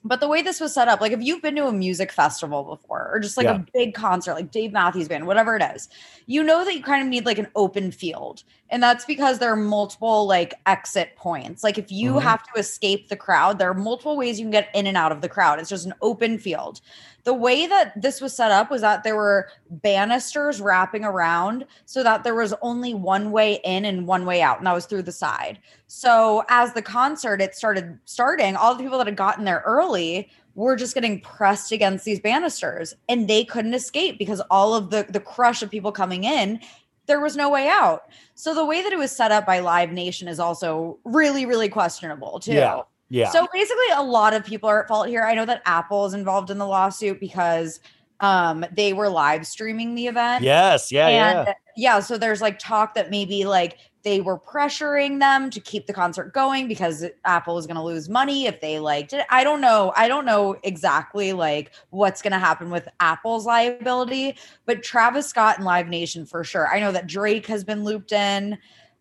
but the way this was set up like if you've been to a music festival before or just like Yeah. a big concert like dave matthews band whatever it is you know that you kind of need like an open field and that's because there are multiple like exit points like if you Mhm. have to escape the crowd there are multiple ways you can get in and out of the crowd it's just an open field the way that this was set up was that there were banisters wrapping around so that there was only one way in and one way out and that was through the side. So as the concert it started starting all the people that had gotten there early were just getting pressed against these banisters and they couldn't escape because all of the the crush of people coming in there was no way out. So the way that it was set up by live nation is also really really questionable too. Yeah. Yeah. so basically a lot of people are at fault here i know that apple is involved in the lawsuit because um they were live streaming the event yes. Yeah. and yeah. yeah, so there's like talk that maybe like they were pressuring them to keep the concert going because Apple was going to lose money if they like did I don't know. I don't know exactly like what's going to happen with Apple's liability, but Travis Scott and Live Nation for sure. I know that Drake has been looped in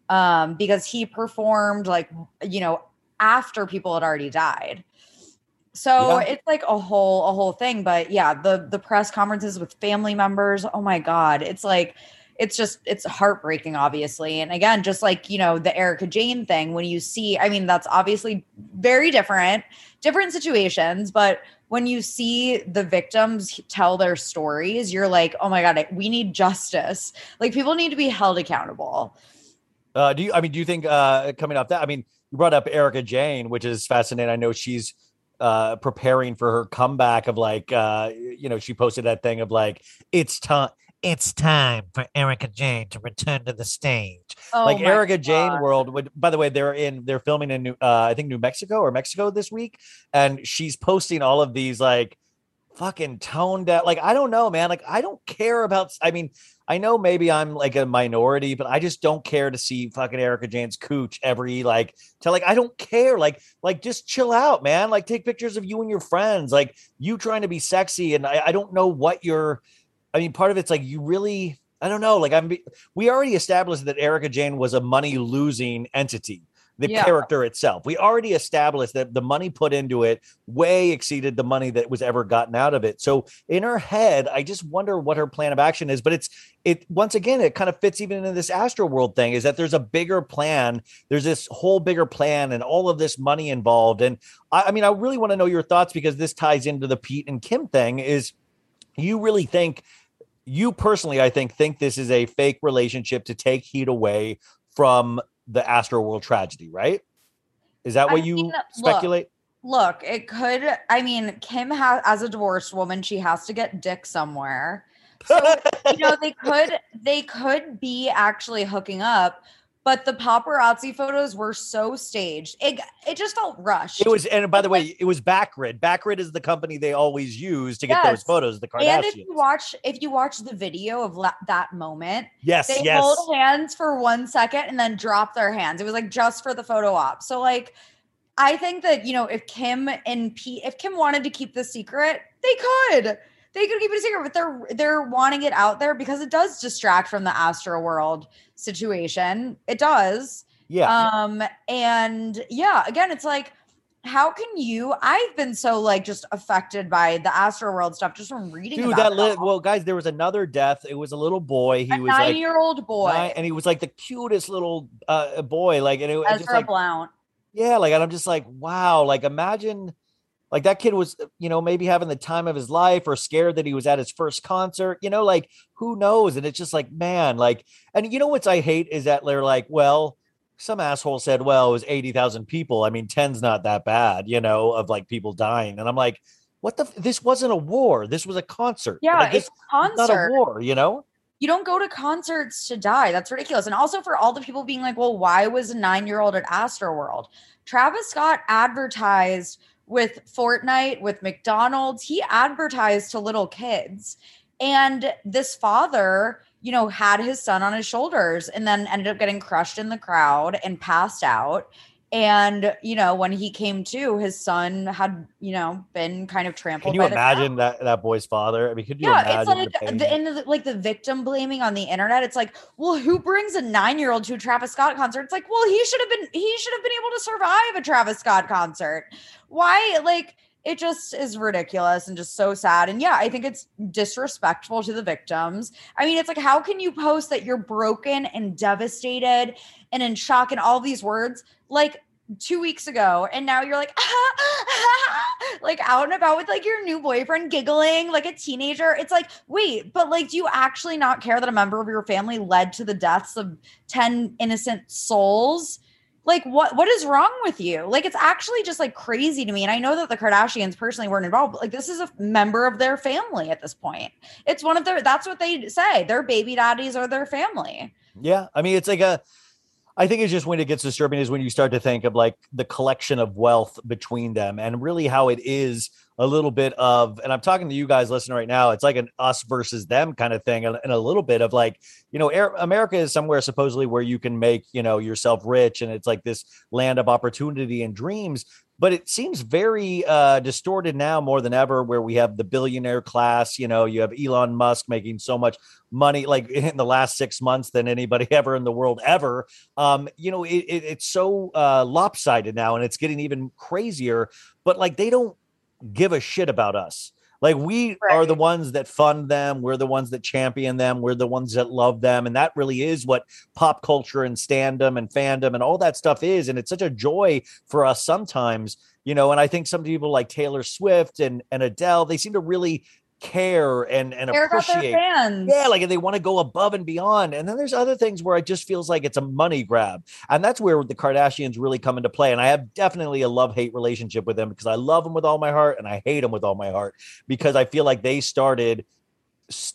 um because he performed like you know after people had already died. So Yeah. it's like a whole a whole thing but yeah the the press conferences with family members oh my god it's like it's just it's heartbreaking obviously and again just like you know the erika jayne thing when you see i mean that's obviously very different different situations but when you see the victims tell their stories you're like oh my god we need justice like people need to be held accountable Uh, do you? I mean, do you think uh, coming off that? I mean, you brought up Erika Jayne, which is fascinating. I know she's uh, preparing for her comeback. Of like, uh, you know, she posted that thing of like, it's time. It's time for Erika Jayne to return to the stage. Oh like Erika Jayne world. Would, by the way, they're in. They're filming in New, uh, I think New Mexico or Mexico this week, and she's posting all of these like fucking tone down. Like I don't know, man. Like I don't care about. I mean, I know maybe I'm like a minority, but I just don't care to see fucking Erika Jayne's cooch every like to like I don't care. Like like just chill out, man. Like take pictures of you and your friends. Like you trying to be sexy, and I, I don't know what you're. I mean, part of it's like you really. I don't know. Like I'm. We already established that Erika Jayne was a money losing entity. The Yeah. character itself. We already established that the money put into it way exceeded the money that was ever gotten out of it. So in her head, I just wonder what her plan of action is. But it's it once again, it kind of fits even into this Astroworld thing, is that there's a bigger plan. There's this whole bigger plan and all of this money involved. And I, I mean, I really want to know your thoughts because this ties into the Pete and Kim thing. Is you really think you personally, I think, think this is a fake relationship to take heat away from the Astroworld tragedy, right? Is that I what you mean, look, speculate? Look, it could. I mean, Kim has, as a divorced woman, she has to get dick somewhere. So you know, they <laughs> could, they could be actually hooking up, but the paparazzi photos were so staged. It, it just felt rushed. It was, and by the way, it was Backgrid. Backgrid is the company they always use to get those photos. The and if you watch, if you watch the video of la- that moment, Yes, they yes. hold hands for one second and then drop their hands. It was like just for the photo op. So like, I think that you know, if Kim and Pete, if Kim wanted to keep the secret, they could. They could keep it a secret, but they're they're wanting it out there because it does distract from the Astroworld situation. It does. Yeah. Um, and yeah, again, it's like, how can you? I've been so like just affected by the Astroworld stuff just from reading Dude, that li- well, guys, there was another death. It was a little boy. He A was like nine-year-old boy. nine- and he was like the cutest little uh, boy. Like, and it, just Ezra like, Blount. yeah, like, and I'm just like, wow. Like, imagine, like that kid was, uh, you know, maybe having the time of his life or scared that he was at his first concert. You know, like who knows? And it's just like, man, like, and you know what's I hate is that they're like, well. Some asshole said, "Well, it was eighty thousand people. I mean, 10's not that bad, you know, of like people dying." And I'm like, "What the? F- this wasn't a war. This was a concert. Yeah, Like, it's a not a war, you know." You don't go to concerts to die. That's ridiculous. And also for all the people being like, well, why was a nine year old at Astroworld? Travis Scott advertised with Fortnite, with McDonald's. He advertised to little kids. And this father, you know, had his son on his shoulders and then ended up getting crushed in the crowd and passed out. And, you know, when he came to, his son had, you know, been kind of trampled. Can you imagine that that boy's father? I mean, could you Yeah, it's imagine like the the, and the, like the victim blaming on the internet. It's like, well, who brings a nine year old to a Travis Scott concert? It's like, well, he should have been he should have been able to survive a Travis Scott concert. Why? Like, it just is ridiculous and just so sad. And yeah, I think it's disrespectful to the victims. I mean, it's like, how can you post that you're broken and devastated and in shock and all these words like two weeks ago, and now you're like, <laughs> like out and about with like your new boyfriend giggling like a teenager. It's like, wait, but like, do you actually not care that a member of your family led to the deaths of 10 innocent souls? Like what what is wrong with you? Like it's actually just like crazy to me. And I know that the Kardashians personally weren't involved, but like this is a member of their family at this point. It's one of their that's what they say. Their baby daddies are their family. Yeah, I mean, it's like a. I think it's just when it gets disturbing is when you start to think of like the collection of wealth between them, and really how it is a little bit of. And I'm talking to you guys listening right now. It's like an us versus them kind of thing, and a little bit of like you know, America is somewhere supposedly where you can make you know yourself rich, and it's like this land of opportunity and dreams. But it seems very uh, distorted now more than ever, where we have the billionaire class. You know, you have Elon Musk making so much money like <laughs> in the last six months than anybody <laughs> ever in the world ever um you know it, it, it's so uh lopsided now and it's getting even crazier but like they don't give a shit about us Like we are the ones that fund them, we're the ones that champion them, we're the ones that love them, and that really is what pop culture and standom and fandom and all that stuff is. And it's such a joy for us sometimes, you know. And I think some people like Taylor Swift and and Adele, they seem to really care and and Care appreciate fans. yeah like they want to go above and beyond. And then there's other things where it just feels like it's a money grab. And that's where the kardashians really come into play. And i have definitely a love-hate relationship with them because i love them with all my heart and i hate them with all my heart because i feel like they started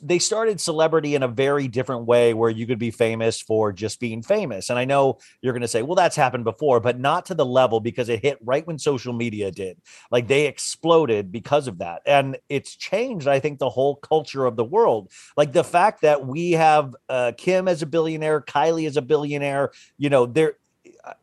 they started celebrity in a very different way where you could be famous for just being famous. And I know you're going to say, well, that's happened before, but not to the level because it hit right when social media did. Like they exploded because of that. And it's changed, I think, the whole culture of the world. Like the fact that we have uh, Kim as a billionaire, Kylie as a billionaire, you know, they're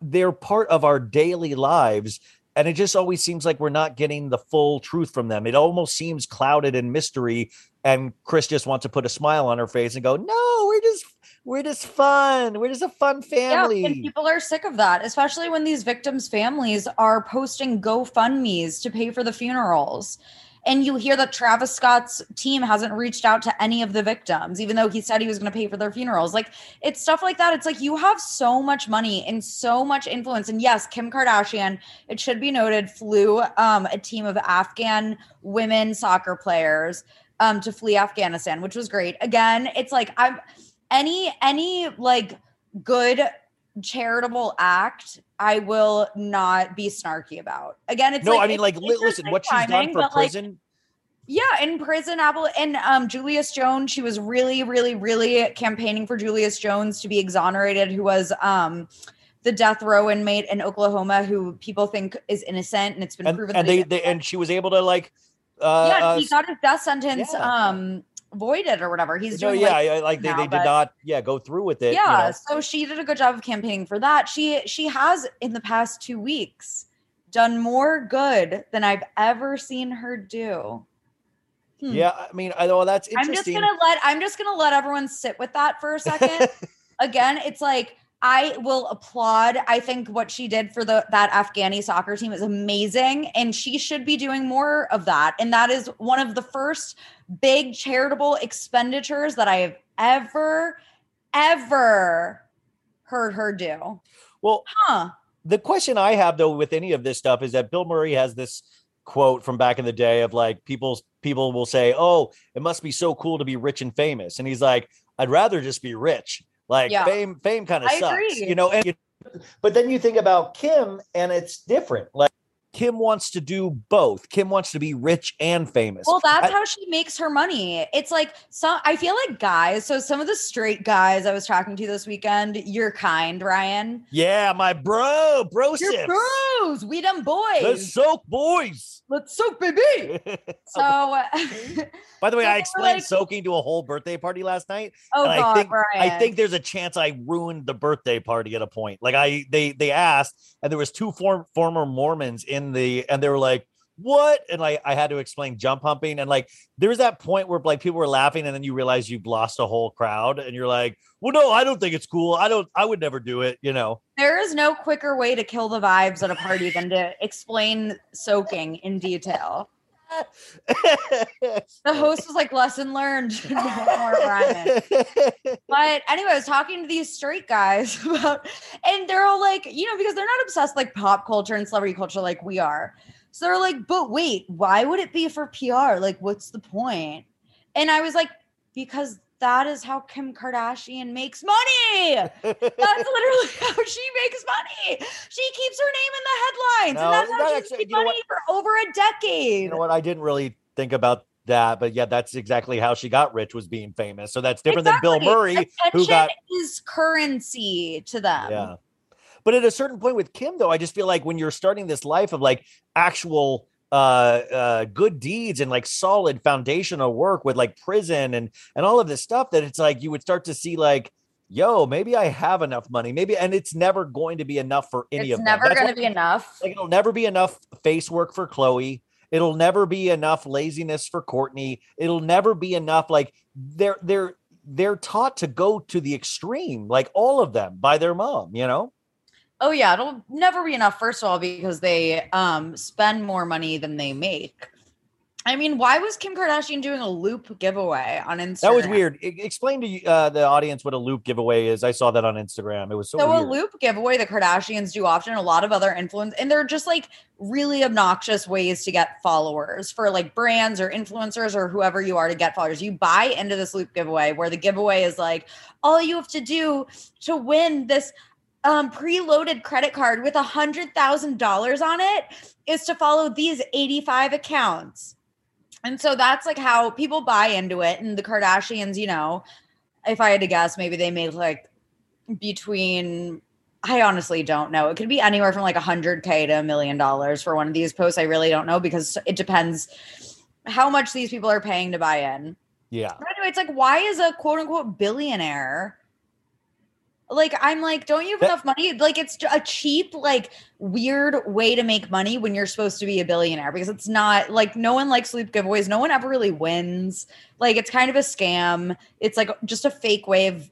they're part of our daily lives and it just always seems like we're not getting the full truth from them. It almost seems clouded in mystery, and Kris just wants to put a smile on her face and go, "No, we're just we're just fun. We're just a fun family." Yeah, and people are sick of that, especially when these victims' families are posting GoFundMe's to pay for the funerals. And you hear that Travis Scott's team hasn't reached out to any of the victims, even though he said he was going to pay for their funerals. Like, it's stuff like that. It's like you have so much money and so much influence. And yes, Kim Kardashian, it should be noted, flew um, a team of Afghan women soccer players um, to flee Afghanistan, which was great. Again, it's like I'm any any like good charitable act I will not be snarky about. Again, it's no, like, I mean, like, listen, what she's done for but, like, prison. yeah, in prison, Apple and um, Julius Jones, she was really, really, really campaigning for Julius Jones to be exonerated, who was um, the death row inmate in Oklahoma, who people think is innocent, and it's been and, proven. and that they, they and she was able to like uh yeah, he got his death sentence yeah. um voided or whatever. He's no, doing yeah, like, like they, now, they did not yeah go through with it you yeah, know. so she did a good job of campaigning for that. She she has in the past two weeks done more good than I've ever seen her do. Hmm. yeah i mean i know that's I'm just gonna let I'm just gonna let everyone sit with that for a second. <laughs> Again, it's like I will applaud. I think what she did for the that Afghani soccer team is amazing, and she should be doing more of that. And that is one of the first big charitable expenditures that I have ever, ever heard her do. well Huh? the question I have though with any of this stuff is that Bill Murray has this quote from back in the day of like people people will say, "Oh, it must be so cool to be rich and famous," and he's like, "I'd rather just be rich. Like Yeah. fame, fame kind of sucks, agree. you know." And you, but then you think about Kim, and it's different. Like Kim wants to do both. Kim wants to be rich and famous. Well, that's I- how she makes her money. It's like some I feel like guys, so some of the straight guys I was talking to this weekend, you're kind, Ryan. yeah, my bro, bro, You're bros, we them boys. the soak boys. Let's soak, baby. <laughs> So, <laughs> By the way, <laughs> I explained like- soaking to a whole birthday party last night. oh god, I think Ryan. I think there's a chance I ruined the birthday party at a point. Like I they they asked, and there was two form, former Mormons in the, and they were like, "What?" And like I had to explain jump humping, and like there was that point where like people were laughing, and then you realize you've lost a whole crowd, and you're like, "Well, no, I don't think it's cool. I don't. I would never do it." You know. there is no quicker way to kill the vibes at a party than to explain soaking in detail. The host was like, lesson learned. <laughs> But anyway, I was talking to these straight guys <laughs> about, and they're all like, you know, because they're not obsessed like pop culture and celebrity culture like we are. So they're like, but wait, why would it be for PR? Like, what's the point? And I was like, because that is how Kim Kardashian makes money. That's <laughs> literally how she makes money. She keeps her name in the headlines, No, and that's that how she's actually- made money for over a decade. You know what? I didn't really think about that, but yeah, that's exactly how she got rich was being famous. So that's different than Bill Exactly. Murray, who got is currency to them. Yeah. But at a certain point with Kim, though, I just feel like when you're starting this life of like actual uh uh good deeds and like solid foundational work with like prison and and all of this stuff that it's like you would start to see like yo maybe i have enough money maybe and it's never going to be enough for any It's of them It's never going to be enough. like it'll never be enough face work for Khloe. It'll never be enough laziness for Kourtney. It'll never be enough. Like they're they're they're taught to go to the extreme, like all of them by their mom, you know? Oh yeah, it'll never be enough. First of all, because they um spend more money than they make, I mean, why was Kim Kardashian doing a loop giveaway on Instagram? That was weird. Explain to uh, the audience what a loop giveaway is. I saw that on Instagram. It was so, So a loop giveaway the Kardashians do often, a lot of other influence, and they're just like really obnoxious ways to get followers for like brands or influencers or whoever you are to get followers. You buy into this loop giveaway where the giveaway is like all you have to do to win this um, preloaded credit card with a hundred thousand dollars on it is to follow these 85 accounts. And so that's like how people buy into it. And the Kardashians, you know, if I had to guess, maybe they made like between I honestly don't know. It could be anywhere from like a hundred K to a million dollars for one of these posts. I really don't know because it depends how much these people are paying to buy in. yeah. But anyway, it's like, why is a quote unquote billionaire? Like, I'm like, don't you have That- enough money? Like, it's a cheap, like, weird way to make money when you're supposed to be a billionaire because it's not like no one likes loop giveaways. No one ever really wins. Like, it's kind of a scam. It's like just a fake way of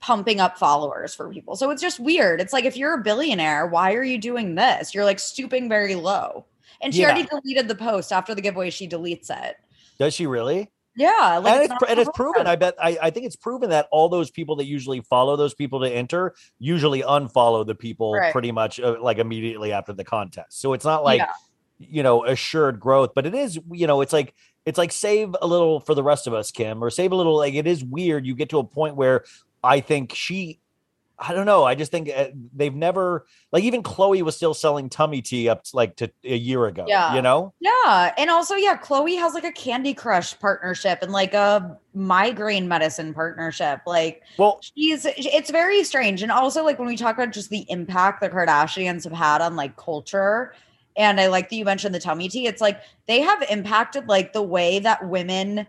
pumping up followers for people. So it's just weird. It's like, if you're a billionaire, why are you doing this? You're like stooping very low. And she Yeah. already deleted the post after the giveaway. She deletes it. Does she really? Yeah, like and it's it's, it's proven. I bet. I, I think it's proven that all those people that usually follow those people to enter usually unfollow the people Right. pretty much uh, like immediately after the contest. So it's not like Yeah. you know assured growth, but it is. You know, it's like it's like save a little for the rest of us, Kim, or save a little. Like it is weird. You get to a point where I think she. I don't know. I just think uh, they've never like even Khloe was still selling tummy tea up to, like to a year ago. Yeah. you know. Yeah, and also yeah, Khloe has like a Candy Crush partnership and like a migraine medicine partnership. Like, well, she's it's very strange. And also like when we talk about just the impact the Kardashians have had on like culture, and I like that you mentioned the tummy tea. It's like they have impacted like the way that women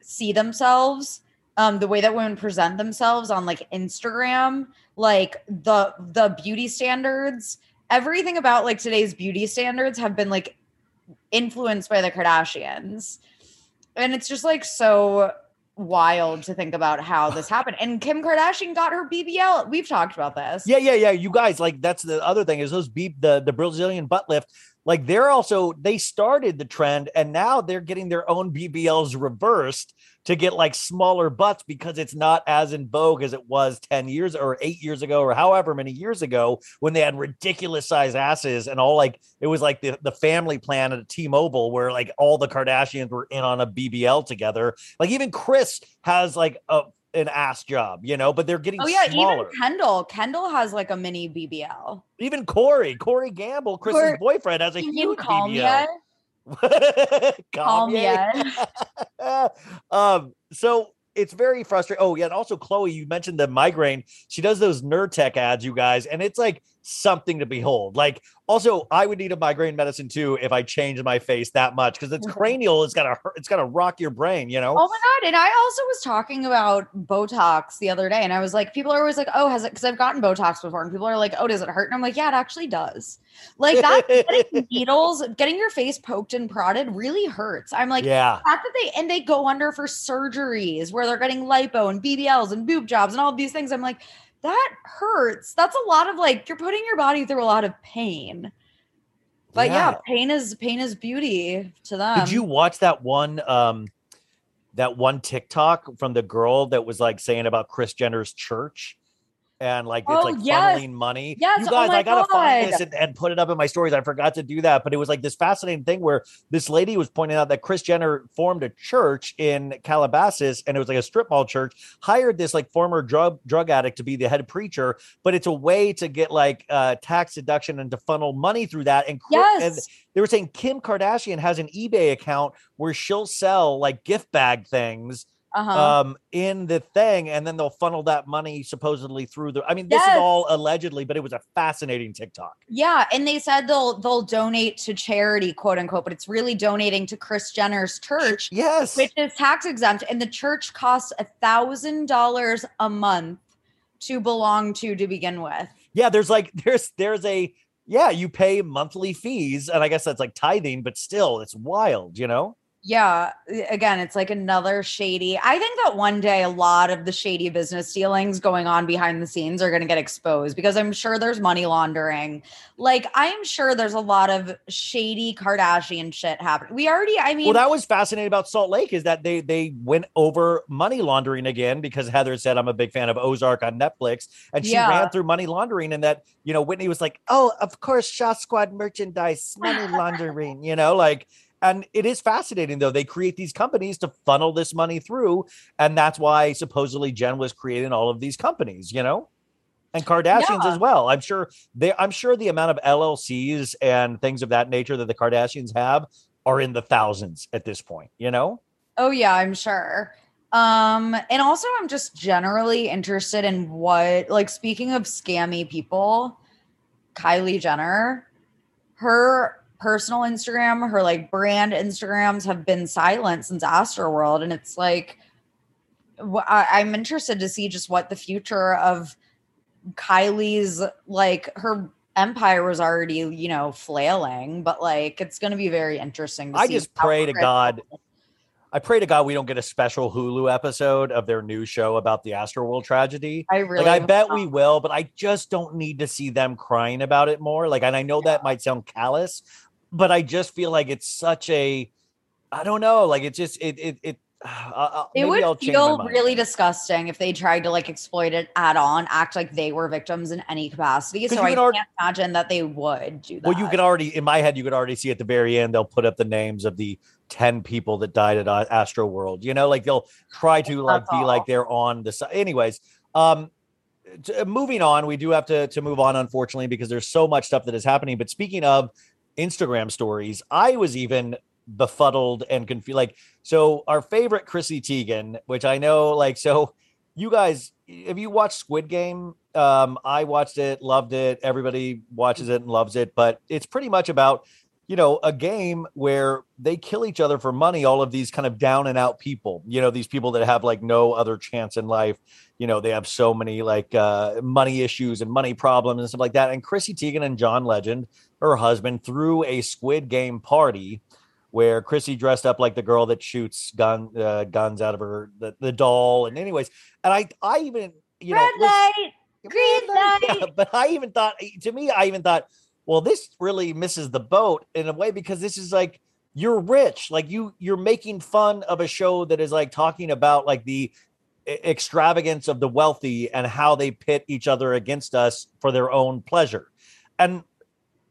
see themselves, um, the way that women present themselves on like Instagram, like the the beauty standards. Everything about like today's beauty standards have been like influenced by the Kardashians. And it's just like so wild to think about how this happened. And Kim Kardashian got her BBL. We've talked about this. Yeah, yeah, yeah. You guys, like that's the other thing is those beep the the Brazilian butt lift. Like they're also they started the trend and now they're getting their own BBLs reversed to get like smaller butts because it's not as in vogue as it was 10 years or 8 years ago or however many years ago when they had ridiculous size asses and all like it was like the, the family plan at T-Mobile where like all the Kardashians were in on a BBL together. Like even Kris has like a an ass job, you know, but they're getting Oh yeah, smaller. even Kendall. Kendall has like a mini BBL. Even Corey, Corey Gamble, Kris's Cor- boyfriend, has a huge BBL. yet? <laughs> Calm Calm yet? yet? <laughs> um, so it's very frustrating. Oh, yeah, and also Khloe, you mentioned the migraine. She does those Nurtec ads, you guys, and it's like something to behold. Like, also, I would need a migraine medicine too if I changed my face that much because it's <laughs> cranial. It's hurt. It's gotta rock your brain. You know. Oh my god! And I also was talking about Botox the other day, and I was like, people are always like, "Oh, has it?" Because I've gotten Botox before, and people are like, "Oh, does it hurt?" And I'm like, "Yeah, it actually does." Like that, <laughs> getting needles, getting your face poked and prodded really hurts. I'm like, Yeah. the fact that they and they go under for surgeries where they're getting lipo and BBLs and boob jobs and all these things. I'm like, that hurts. That's a lot of like you're putting your body through a lot of pain. But yeah, Yeah. pain is pain is beauty to them. Did you watch that one? Um, that one TikTok from the girl that was like saying about Kris Jenner's church. And like it's Oh, like yes. funneling money. Yes, you oh guys, my I gotta find this and, and put it up in my stories. I forgot to do that, but it was like this fascinating thing where this lady was pointing out that Kris Jenner formed a church in Calabasas, and it was like a strip mall church. Hired this like former drug drug addict to be the head preacher, but it's a way to get like uh, tax deduction and to funnel money through that. And Kris- and Yes. they were saying Kim Kardashian has an eBay account where she'll sell like gift bag things Uh-huh. um in the thing and then they'll funnel that money supposedly through the I mean this Yes. is all allegedly but it was a fascinating TikTok. Yeah, and they said they'll they'll donate to charity, quote unquote, but it's really donating to Kris Jenner's church, yes, which is tax exempt, and the church costs a thousand dollars a month to belong to to begin with. Yeah, there's like <laughs> there's there's a yeah, you pay monthly fees and I guess that's like tithing but still it's wild, you know? Yeah, again, it's like another shady. I think that one day a lot of the shady business dealings going on behind the scenes are going to get exposed because I'm sure there's money laundering. Like I'm sure there's a lot of shady Kardashian shit happening. We already, I mean, Well, that was fascinating about Salt Lake is that they they went over money laundering again because Heather said I'm a big fan of Ozark on Netflix, and she Yeah. ran through money laundering, and that you know Whitney was like, oh, of course, Shah Squad merchandise, money laundering, you know, like. And it is fascinating though. They create these companies to funnel this money through, and that's why supposedly Jen was creating all of these companies, you know, and Kardashians Yeah. as well. I'm sure they. I'm sure the amount of LLCs and things of that nature that the Kardashians have are in the thousands at this point, you know? Oh yeah, I'm sure. Um and also I'm just generally interested in what like speaking of scammy people, Kylie Jenner, her personal Instagram, her like brand Instagrams have been silent since Astroworld and it's like I'm interested to see just what the future of Kylie's like her empire was already, you know, flailing, but like it's going to be very interesting to I just pray to God. I pray to God we don't get a special Hulu episode of their new show about the Astroworld tragedy. I really like I bet not. we will, but I just don't need to see them crying about it more. Like, and I know that might sound callous, but I just feel like it's such a, I don't know, like it just it it it. <sighs> Uh, It would I'll feel really disgusting if they tried to like exploit it add on, act like they were victims in any capacity. So I already- can't imagine that they would do that. Well, you can already in my head, you could already see at the very end they'll put up the names of the ten people that died at uh, Astroworld. You know, like they'll try to like be like they're on the side. Anyways, um, t- moving on, we do have to to move on, unfortunately, because there's so much stuff that is happening. But speaking of Instagram stories, I was even befuddled and confused. Like, so our favorite Chrissy Teigen, which I know, like, so you guys, have you watched Squid Game? Um, I watched it, loved it. Everybody watches it and loves it, but it's pretty much about, you know, a game where they kill each other for money. All of these kind of down and out people, you know, these people that have like no other chance in life. You know, they have so many like uh, money issues and money problems and stuff like that. And Chrissy Teigen and John Legend, her husband, threw a Squid Game party where Chrissy dressed up like the girl that shoots gun uh, guns out of her the, the doll. And anyways, and I I even you know Red listen- light, green light. yeah, <laughs> but I even thought to me, I even thought, well, this really misses the boat in a way because this is like you're rich, like you you're making fun of a show that is like talking about like the extravagance of the wealthy and how they pit each other against us for their own pleasure. And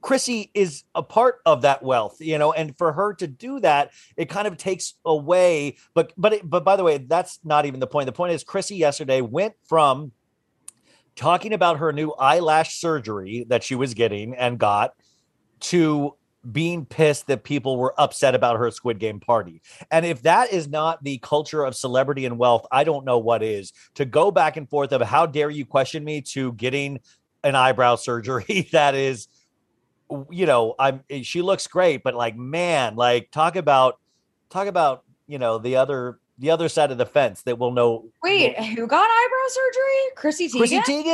Chrissy is a part of that wealth, you know, and for her to do that, it kind of takes away. But but it, but by the way, that's not even the point. The point is, Chrissy yesterday went from talking about her new eyelash surgery that she was getting and got to being pissed that people were upset about her Squid Game party. And if that is not the culture of celebrity and wealth, I don't know what is. To go back and forth of how dare you question me to getting an eyebrow surgery <laughs> that is you know, I'm eh, she looks great, but like man, like talk about talk about, you know, the other the other side of the fence that will know Wait, who got eyebrow surgery? Chrissy Teigen. Chrissy Teigen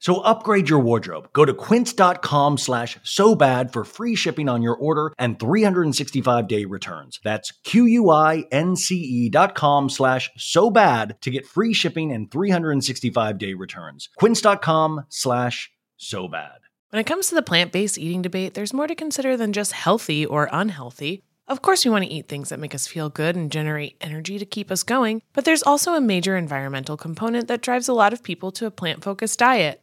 So upgrade your wardrobe. Go to quince.com slash so bad for free shipping on your order and 365 day returns. That's Q-U-I-N-C-E dot com slash so bad to get free shipping and 365 day returns. Quince.com slash so bad. When it comes to the plant based eating debate, there's more to consider than just healthy or unhealthy. Of course, we want to eat things that make us feel good and generate energy to keep us going, but there's also a major environmental component that drives a lot of people to a plant focused diet.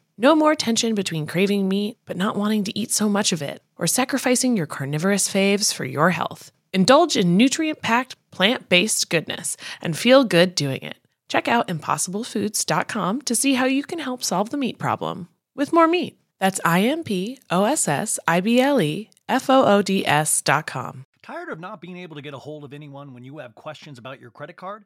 No more tension between craving meat but not wanting to eat so much of it, or sacrificing your carnivorous faves for your health. Indulge in nutrient packed, plant based goodness and feel good doing it. Check out impossiblefoods.com to see how you can help solve the meat problem with more meat. That's I M P O S S I B L E F O O D S.com. Tired of not being able to get a hold of anyone when you have questions about your credit card?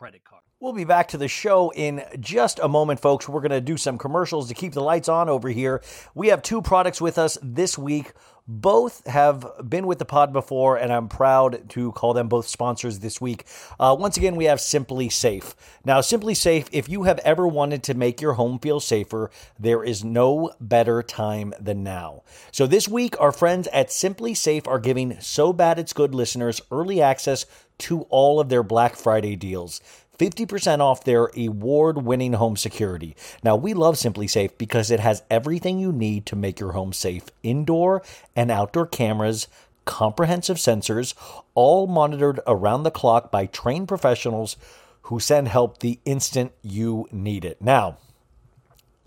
credit card. We'll be back to the show in just a moment, folks. We're going to do some commercials to keep the lights on over here. We have two products with us this week. Both have been with the pod before, and I'm proud to call them both sponsors this week. Uh, once again, we have SimpliSafe. Now, SimpliSafe, if you have ever wanted to make your home feel safer, there is no better time than now. So, this week, our friends at SimpliSafe are giving So Bad It's Good listeners early access to all of their Black Friday deals. 50% off their award winning home security. Now, we love SimpliSafe because it has everything you need to make your home safe indoor and outdoor cameras, comprehensive sensors, all monitored around the clock by trained professionals who send help the instant you need it. Now,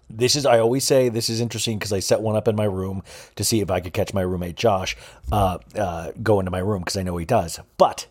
this is I always say this is interesting because I set one up in my room to see if I could catch my roommate Josh uh, uh, go into my room because I know he does. But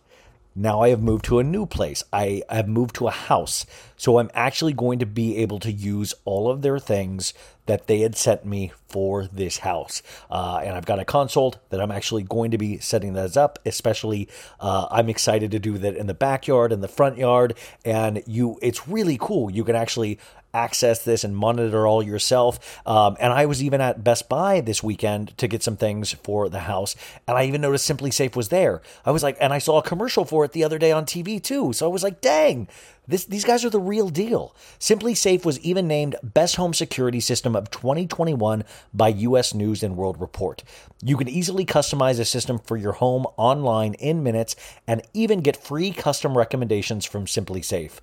now I have moved to a new place. I have moved to a house. So I'm actually going to be able to use all of their things that they had sent me for this house. Uh, and I've got a console that I'm actually going to be setting those up, especially uh, I'm excited to do that in the backyard and the front yard. And you, it's really cool. You can actually access this and monitor all yourself. Um, and I was even at Best Buy this weekend to get some things for the house. And I even noticed SimpliSafe was there. I was like, and I saw a commercial for it the other day on TV too. So I was like, dang, this, these guys are the real deal. SimpliSafe was even named Best Home Security System of 2021 by US News and World Report. You can easily customize a system for your home online in minutes and even get free custom recommendations from SimpliSafe.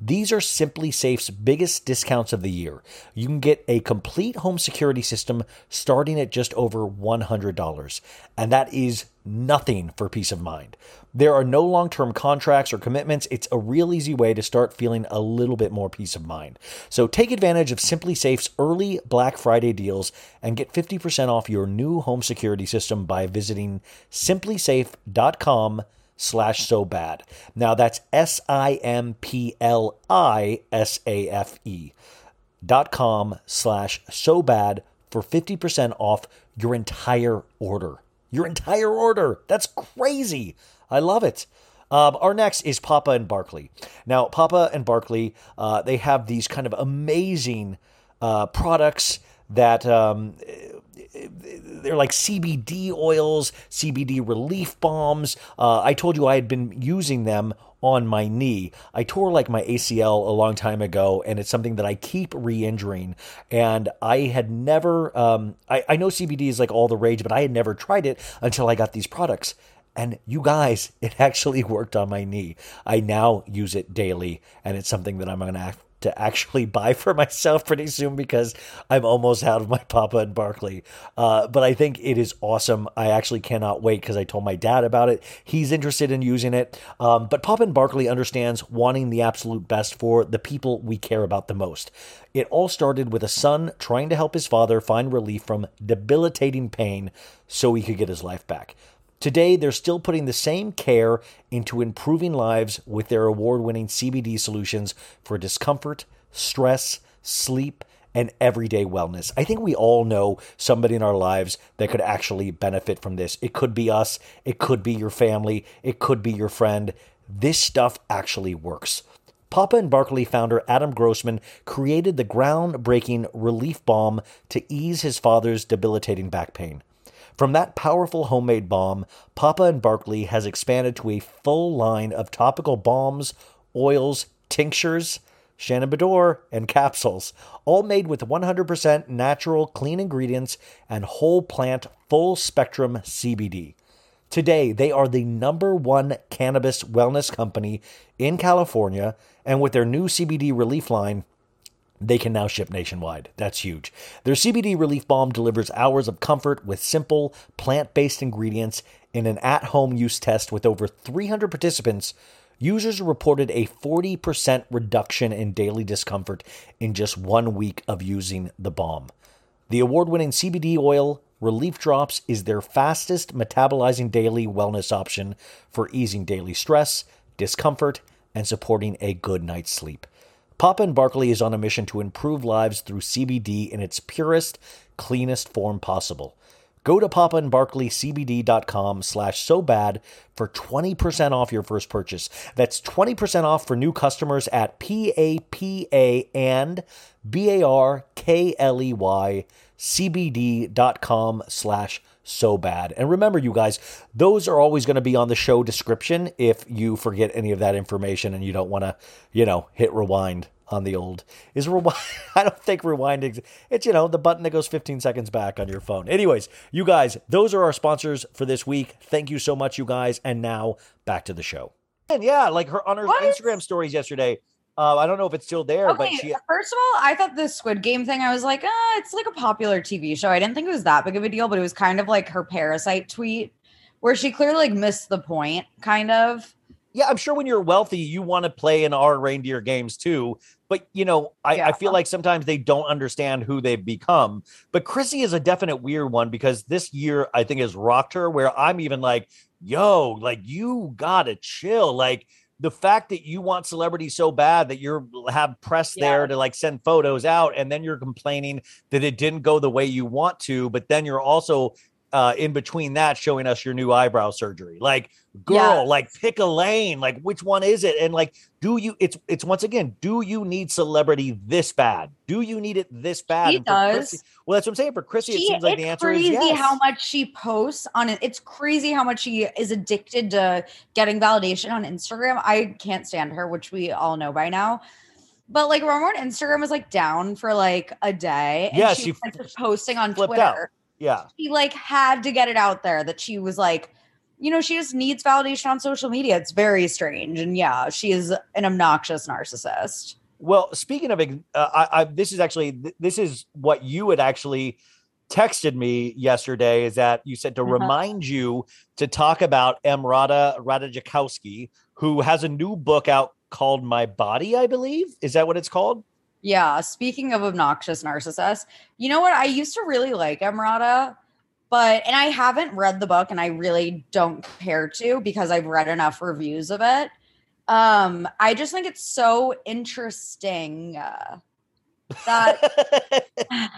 These are SimpliSafe's biggest discounts of the year. You can get a complete home security system starting at just over $100, and that is nothing for peace of mind. There are no long term contracts or commitments. It's a real easy way to start feeling a little bit more peace of mind. So take advantage of SimpliSafe's early Black Friday deals and get 50% off your new home security system by visiting simplisafe.com slash so bad. Now that's S I M P L I S A F E dot com slash so bad for 50% off your entire order. Your entire order. That's crazy. I love it. Um, our next is Papa and Barkley. Now, Papa and Barkley, uh, they have these kind of amazing uh, products that um, they're like CBD oils, CBD relief balms. Uh, I told you I had been using them on my knee. I tore like my ACL a long time ago, and it's something that I keep re injuring. And I had never, um, I, I know CBD is like all the rage, but I had never tried it until I got these products. And you guys, <laughs> it actually worked on my knee. I now use it daily, and it's something that I'm going to to actually <laughs> buy for myself pretty soon because I'm almost out of my Papa and Barkley. Uh, but I think it is awesome. I actually cannot wait because I told my dad about it. He's interested in using it. Um, but Papa and Barkley understands wanting the absolute best for the people we care about the most. It all started with a son trying to help his father find relief from debilitating pain so he could get his life back. Today, they're still putting the same care into improving lives with their award winning CBD solutions for discomfort, stress, sleep, and everyday wellness. I think we all know somebody in our lives that could actually benefit from this. It could be us, it could be your family, it could be your friend. This stuff actually works. Papa and Barkley founder Adam Grossman created the groundbreaking relief balm to ease his father's debilitating back pain. From that powerful homemade balm, Papa and Barkley has expanded to a full line of topical balms, oils, tinctures, Shannon and capsules, all made with 100% natural, clean ingredients and whole plant full spectrum CBD. Today, they are the number one cannabis wellness company in California, and with their new CBD relief line, they can now ship nationwide. That's huge. Their CBD relief balm delivers hours of comfort with simple, plant based ingredients in an at home use test with over 300 participants. Users reported a 40% reduction in daily discomfort in just one week of using the balm. The award winning CBD oil Relief Drops is their fastest metabolizing daily wellness option for easing daily stress, discomfort, and supporting a good night's sleep. Papa and Barkley is on a mission to improve lives through CBD in its purest, cleanest form possible. Go to papaandbarkleycbd.com slash so bad for 20% off your first purchase. That's 20% off for new customers at P-A-P-A and B-A-R-K-L-E-Y cbd.com slash so bad. And remember, you guys, those are always going to be on the show description if you forget any of that information and you don't want to, you know, hit rewind on the old. Is rewind? <laughs> I don't think rewind. ex- It's, you know, the button that goes 15 seconds back on your phone. Anyways, you guys, those are our sponsors for this week. Thank you so much, you guys. And now back to the show. And yeah, like her on her Instagram stories yesterday. Uh, I don't know if it's still there, but Okay, she first of all, I thought the Squid Game thing, I was like, ah, it's like a popular TV show. I didn't think it was that big of a deal, but it was kind of like her parasite tweet where she clearly like missed the point, kind of. Yeah, I'm sure when you're wealthy, you want to play in our reindeer games too. But you know, I, I feel like sometimes they don't understand who they've become. But Chrissy is a definite weird one because this year I think has rocked her where I'm even like, yo, like you gotta chill. Like the fact that you want celebrity so bad that you're have press there to like send photos out and then you're complaining that it didn't go the way you want to, but then you're also uh in between that showing us your new eyebrow surgery. Like girl, Yeah. like pick a lane. Like which one is it? And like do you it's it's once again, do you need celebrity this bad? Do you need it this bad? She And for Chrissy- does. well, that's what I'm saying. For Chrissy, it seems like the answer is yes. how much she posts on it. It's crazy how much she is addicted to getting validation on Instagram. I can't stand her, which we all know by now. But like, remember when Instagram was like down for like a day? Yeah, she, she was like posting on Twitter. out. Yeah. She like had to get it out there that she was like, you know, she just needs validation on social media. It's very strange, and yeah, she is an obnoxious narcissist. Well, speaking of, uh, I, I, this is actually th- this is what you had actually texted me yesterday. Is that you said to Uh-huh. remind you to talk about Emrata Ratajkowski, who has a new book out called My Body, I believe. Is that what it's called? Yeah, speaking of obnoxious narcissists, you know what? I used to really like Emrata, but and I haven't read the book and I really don't care to because I've read enough reviews of it. Um, I just think it's so interesting uh, that <laughs>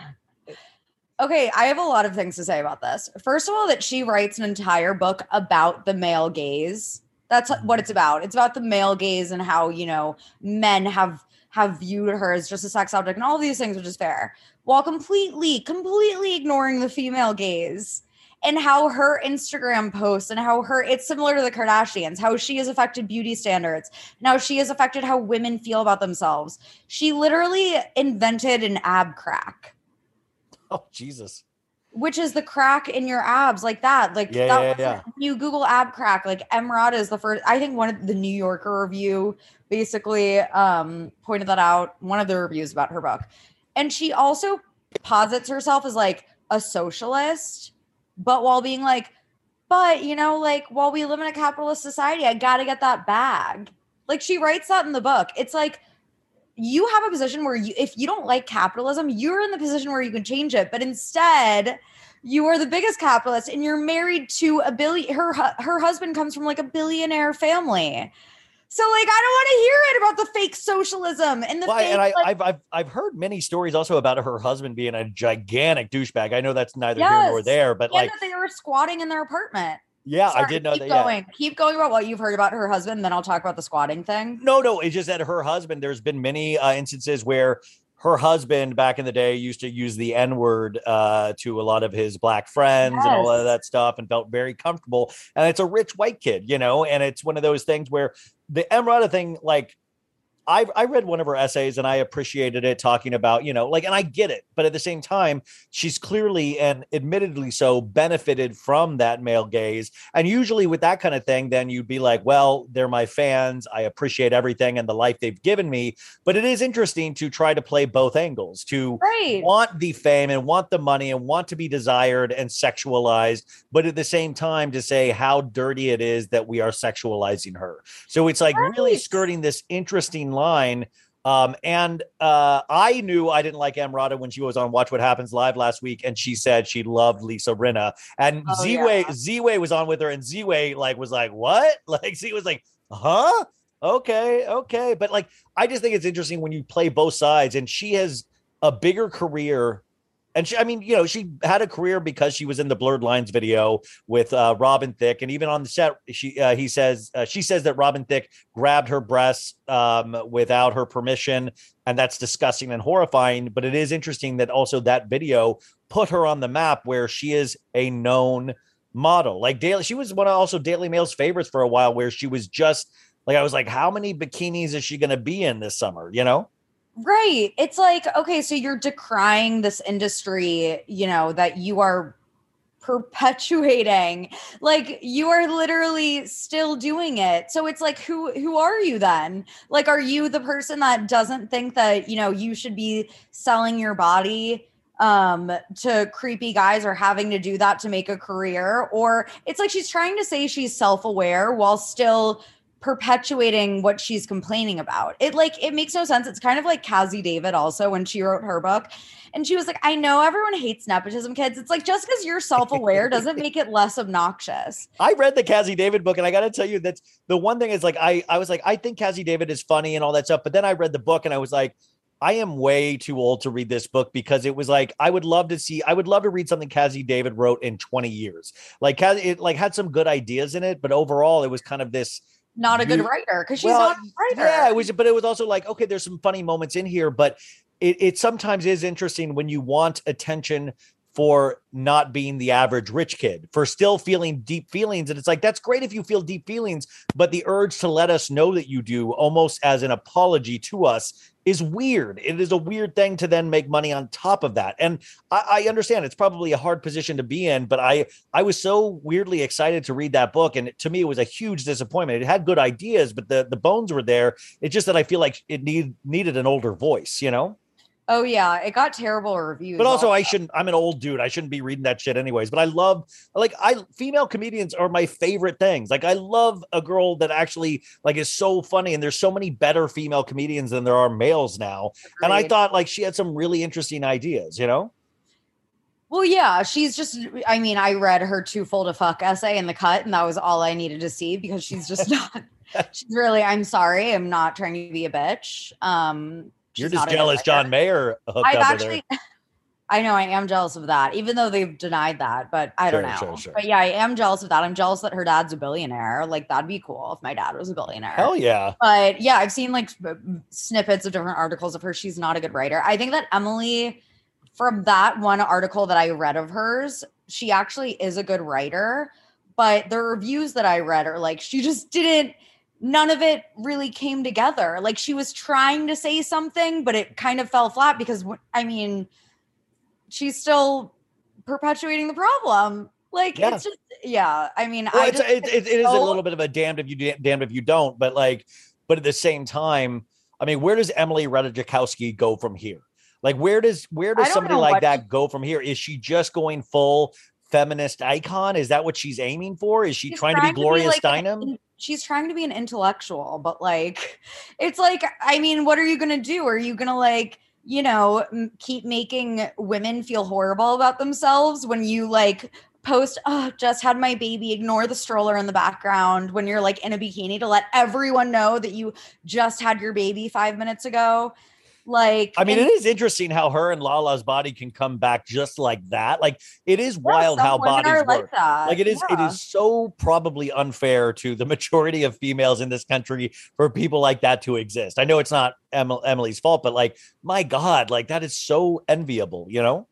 Okay, I have a lot of things to say about this. First of all, that she writes an entire book about the male gaze. That's what it's about. It's about the male gaze and how, you know, men have have viewed her as just a sex object and all these things, which is fair, while completely, completely ignoring the female gaze and how her Instagram posts and how her it's similar to the Kardashians, how she has affected beauty standards and how she has affected how women feel about themselves. She literally invented an ab crack Oh Jesus! Which is the crack in your abs like that like Yeah, that yeah, yeah. you google ab crack like emrata is the first i think one of the new yorker review basically um pointed that out one of the reviews about her book. And she also posits herself as like a socialist but while being like but you know like while we live in a capitalist society i gotta get that bag. Like she writes that in the book. It's like you have a position where you if you don't like capitalism you're in the position where you can change it but instead you are the biggest capitalist and you're married to a billion her her husband comes from like a billionaire family So like I don't want to hear it about the fake socialism and the Why? fake And I, like, I've, I've I've heard many stories also about her husband being a gigantic douchebag. I know that's neither here nor there, but and like, that they were squatting in their apartment. Yeah, I did know keep that. yeah. going. Keep going about what you've heard about her husband, then I'll talk about the squatting thing. No, no, it's just that her husband. There's been many uh, instances where her husband back in the day used to use the N word uh, to a lot of his black friends and all of that stuff, and felt very comfortable. And it's a rich white kid, you know, and it's one of those things where the Emrata thing, like. I, I read one of her essays and I appreciated it talking about, you know, like, and I get it, but at the same time, she's clearly and admittedly so benefited from that male gaze. And usually with that kind of thing, then you'd be like, well, they're my fans. I appreciate everything and the life they've given me. But it is interesting to try to play both angles to Right. want the fame and want the money and want to be desired and sexualized, but at the same time to say how dirty it is that we are sexualizing her. So it's like really skirting this interesting line. Um, and uh, I knew I didn't like Emrata when she was on Watch What Happens Live last week, and she said she loved Lisa Rinna. And Oh, Z-Way, yeah. Z-Way was on with her, and Z-Way like was like, "What?" <laughs> Like Z was like, "Huh? Okay, okay." But like, I just think it's interesting when you play both sides, and she has a bigger career. And she, I mean, you know, she had a career because she was in the Blurred Lines video with uh, Robin Thicke, and even on the set, she uh, he says uh, she says that Robin Thicke grabbed her breasts um, without her permission, and that's disgusting and horrifying. But it is interesting that also that video put her on the map where she is a known model. Like Daily, she was one of also Daily Mail's favorites for a while, where she was just like I was like, how many bikinis is she going to be in this summer? You know. Right. It's like, okay, so you're decrying this industry, you know, that you are perpetuating. Like you are literally still doing it. So it's like who who are you then? Like are you the person that doesn't think that, you know, you should be selling your body um to creepy guys or having to do that to make a career or it's like she's trying to say she's self-aware while still perpetuating what she's complaining about. It like it makes no sense. It's kind of like Cazzie David also when she wrote her book. And she was like, I know everyone hates nepotism kids. It's like just because you're self-aware doesn't make it less obnoxious. I read the Cazzie David book, and I got to tell you that's the one thing is like I I was like I think Cazzie David is funny and all that stuff, but then I read the book and I was like. I am way too old to read this book because it was like I would love to see I would love to read something Cazzie David wrote in 20 years. Like it like had some good ideas in it, but overall it was kind of this Not a good you- writer because she's Well, not a writer. Yeah, it was, but it was also like, okay, there's some funny moments in here, but it, it sometimes is interesting when you want attention for not being the average rich kid, for still feeling deep feelings. And it's like, that's great if you feel deep feelings, but the urge to let us know that you do almost as an apology to us is weird. It is a weird thing to then make money on top of that. And I, I understand it's probably a hard position to be in, but I I was so weirdly excited to read that book. And to me, it was a huge disappointment. It had good ideas, but the, the bones were there. It's just that I feel like it need needed an older voice, you know? Oh yeah, it got terrible reviews. But also, I shouldn't. I'm an old dude. I shouldn't be reading that shit, anyways. But I love, like, I female comedians are my favorite things. Like, I love a girl that actually like is so funny, and there's so many better female comedians than there are males now. And I thought like she had some really interesting ideas. You know? Well, yeah, she's just. I mean, I read her too full to fuck essay in the cut, and that was all I needed to see because she's just <laughs> not. she's really. I'm sorry. I'm not trying to be a bitch. Um, You're just not a good jealous. John Mayer hooked I've actually. <laughs> I know I am jealous of that, even though they've denied that. But I don't know. sure, sure. But yeah, I am jealous of that. I'm jealous that her dad's a billionaire. Like that'd be cool if my dad was a billionaire. Hell yeah. But yeah, I've seen like snippets of different articles of her. She's not a good writer. I think that Emily, from that one article that I read of hers, she actually is a good writer. But the reviews that I read are like, she just didn't, none of it really came together. Like she was trying to say something, but it kind of fell flat because, I mean, she's still perpetuating the problem. Like Yeah. it's just, yeah. I mean, Well, I it's, just, it, it, it is a little bit of a damned if you damned if you don't, but like, but at the same time, I mean, where does Emily Ratajkowski go from here? Like, where does where does somebody like that go from here? Is she just going full feminist icon? Is that what she's aiming for? Is she She's trying, to be Gloria like, an Steinem? She's trying to be an intellectual, but like, <laughs> it's like, I mean, what are you gonna do? Are you gonna like, you know, m- keep making women feel horrible about themselves when you like post, oh, just had my baby, ignore the stroller in the background when you're like in a bikini to let everyone know that you just had your baby five minutes ago. Like, I mean, and- it is interesting how her and Lala's body can come back just like that. Like it is Yeah, wild how bodies are like work. that. Like it is, it Yeah. is so probably unfair to the <laughs> majority of females in this country for people like that to exist. I know it's not Emily's fault, but like, my God, like that is so enviable. You know,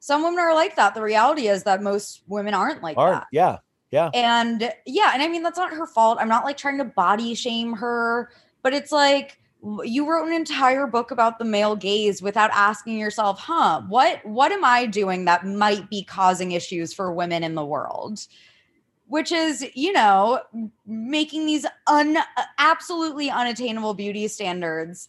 some women are like that. The reality is that most women aren't like Aren't that. yeah, yeah. And yeah, and I mean that's not her fault. I'm not like trying to body shame her, but it's like you wrote an entire book about the male gaze without asking yourself, "Huh, what what am I doing that might be causing issues for women in the world?" Which is, you know, making these un uh, absolutely unattainable beauty standards.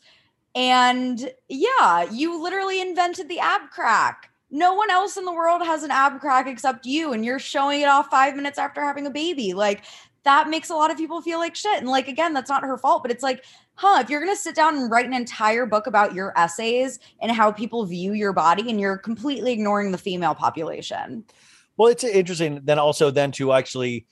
And yeah, you literally invented the ab crack. No one else in the world has an ab crack except you, and you're showing it off five minutes after having a baby. Like, that makes a lot of people feel like shit. And, like, again, that's not her fault, but it's like, huh, if you're gonna sit down and write an entire book about your essays and how people view your body, and you're completely ignoring the female population. Well, it's interesting then also then to actually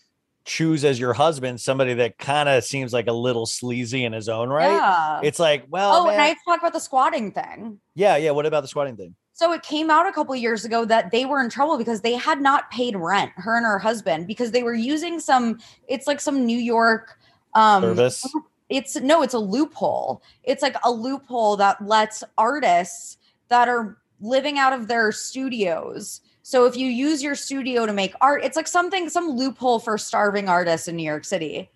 choose as your husband somebody that kind of seems like a little sleazy in his own right. Yeah. It's like, well, oh, and I have to talk about the squatting thing. yeah, yeah. What about the squatting thing? So it came out a couple years ago that they were in trouble because they had not paid rent, her and her husband, because they were using some, it's like some New York um Service? It's no, it's a loophole. It's like a loophole that lets artists that are living out of their studios. So if you use your studio to make art, it's like something, some loophole for starving artists in New York City.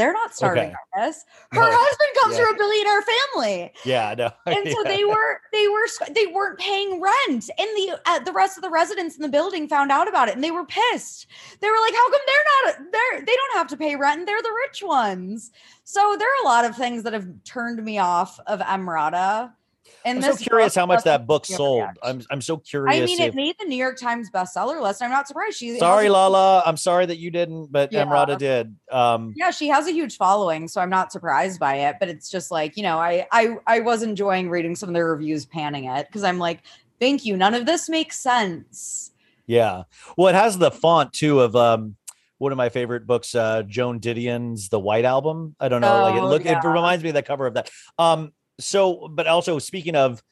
They're not starving Okay. artists. <laughs> Her No. husband comes Yeah. from a billionaire family Yeah, no. <laughs> and so Yeah. they were they were they weren't paying rent and the uh, the rest of the residents in the building found out about it and they were pissed they were like how come they're not they're they don't have to pay rent and they're the rich ones so there are a lot of things that have turned me off of emrata and I'm so curious how much that book sold. reaction. I'm I'm so curious. i mean if, it made the new york times bestseller list i'm not surprised she sorry, a- Lala. I'm sorry that you didn't, but Yeah. Emrata did. Um, yeah she has a huge following so i'm not surprised by it but it's just like you know i i i was enjoying reading some of the reviews panning it because i'm like thank you none of this makes sense yeah. Well, it has the font too of um one of my favorite books, uh, Joan Didion's The White Album. I don't know. like it Oh, look, it reminds me of the cover of that. Um, so, but also speaking of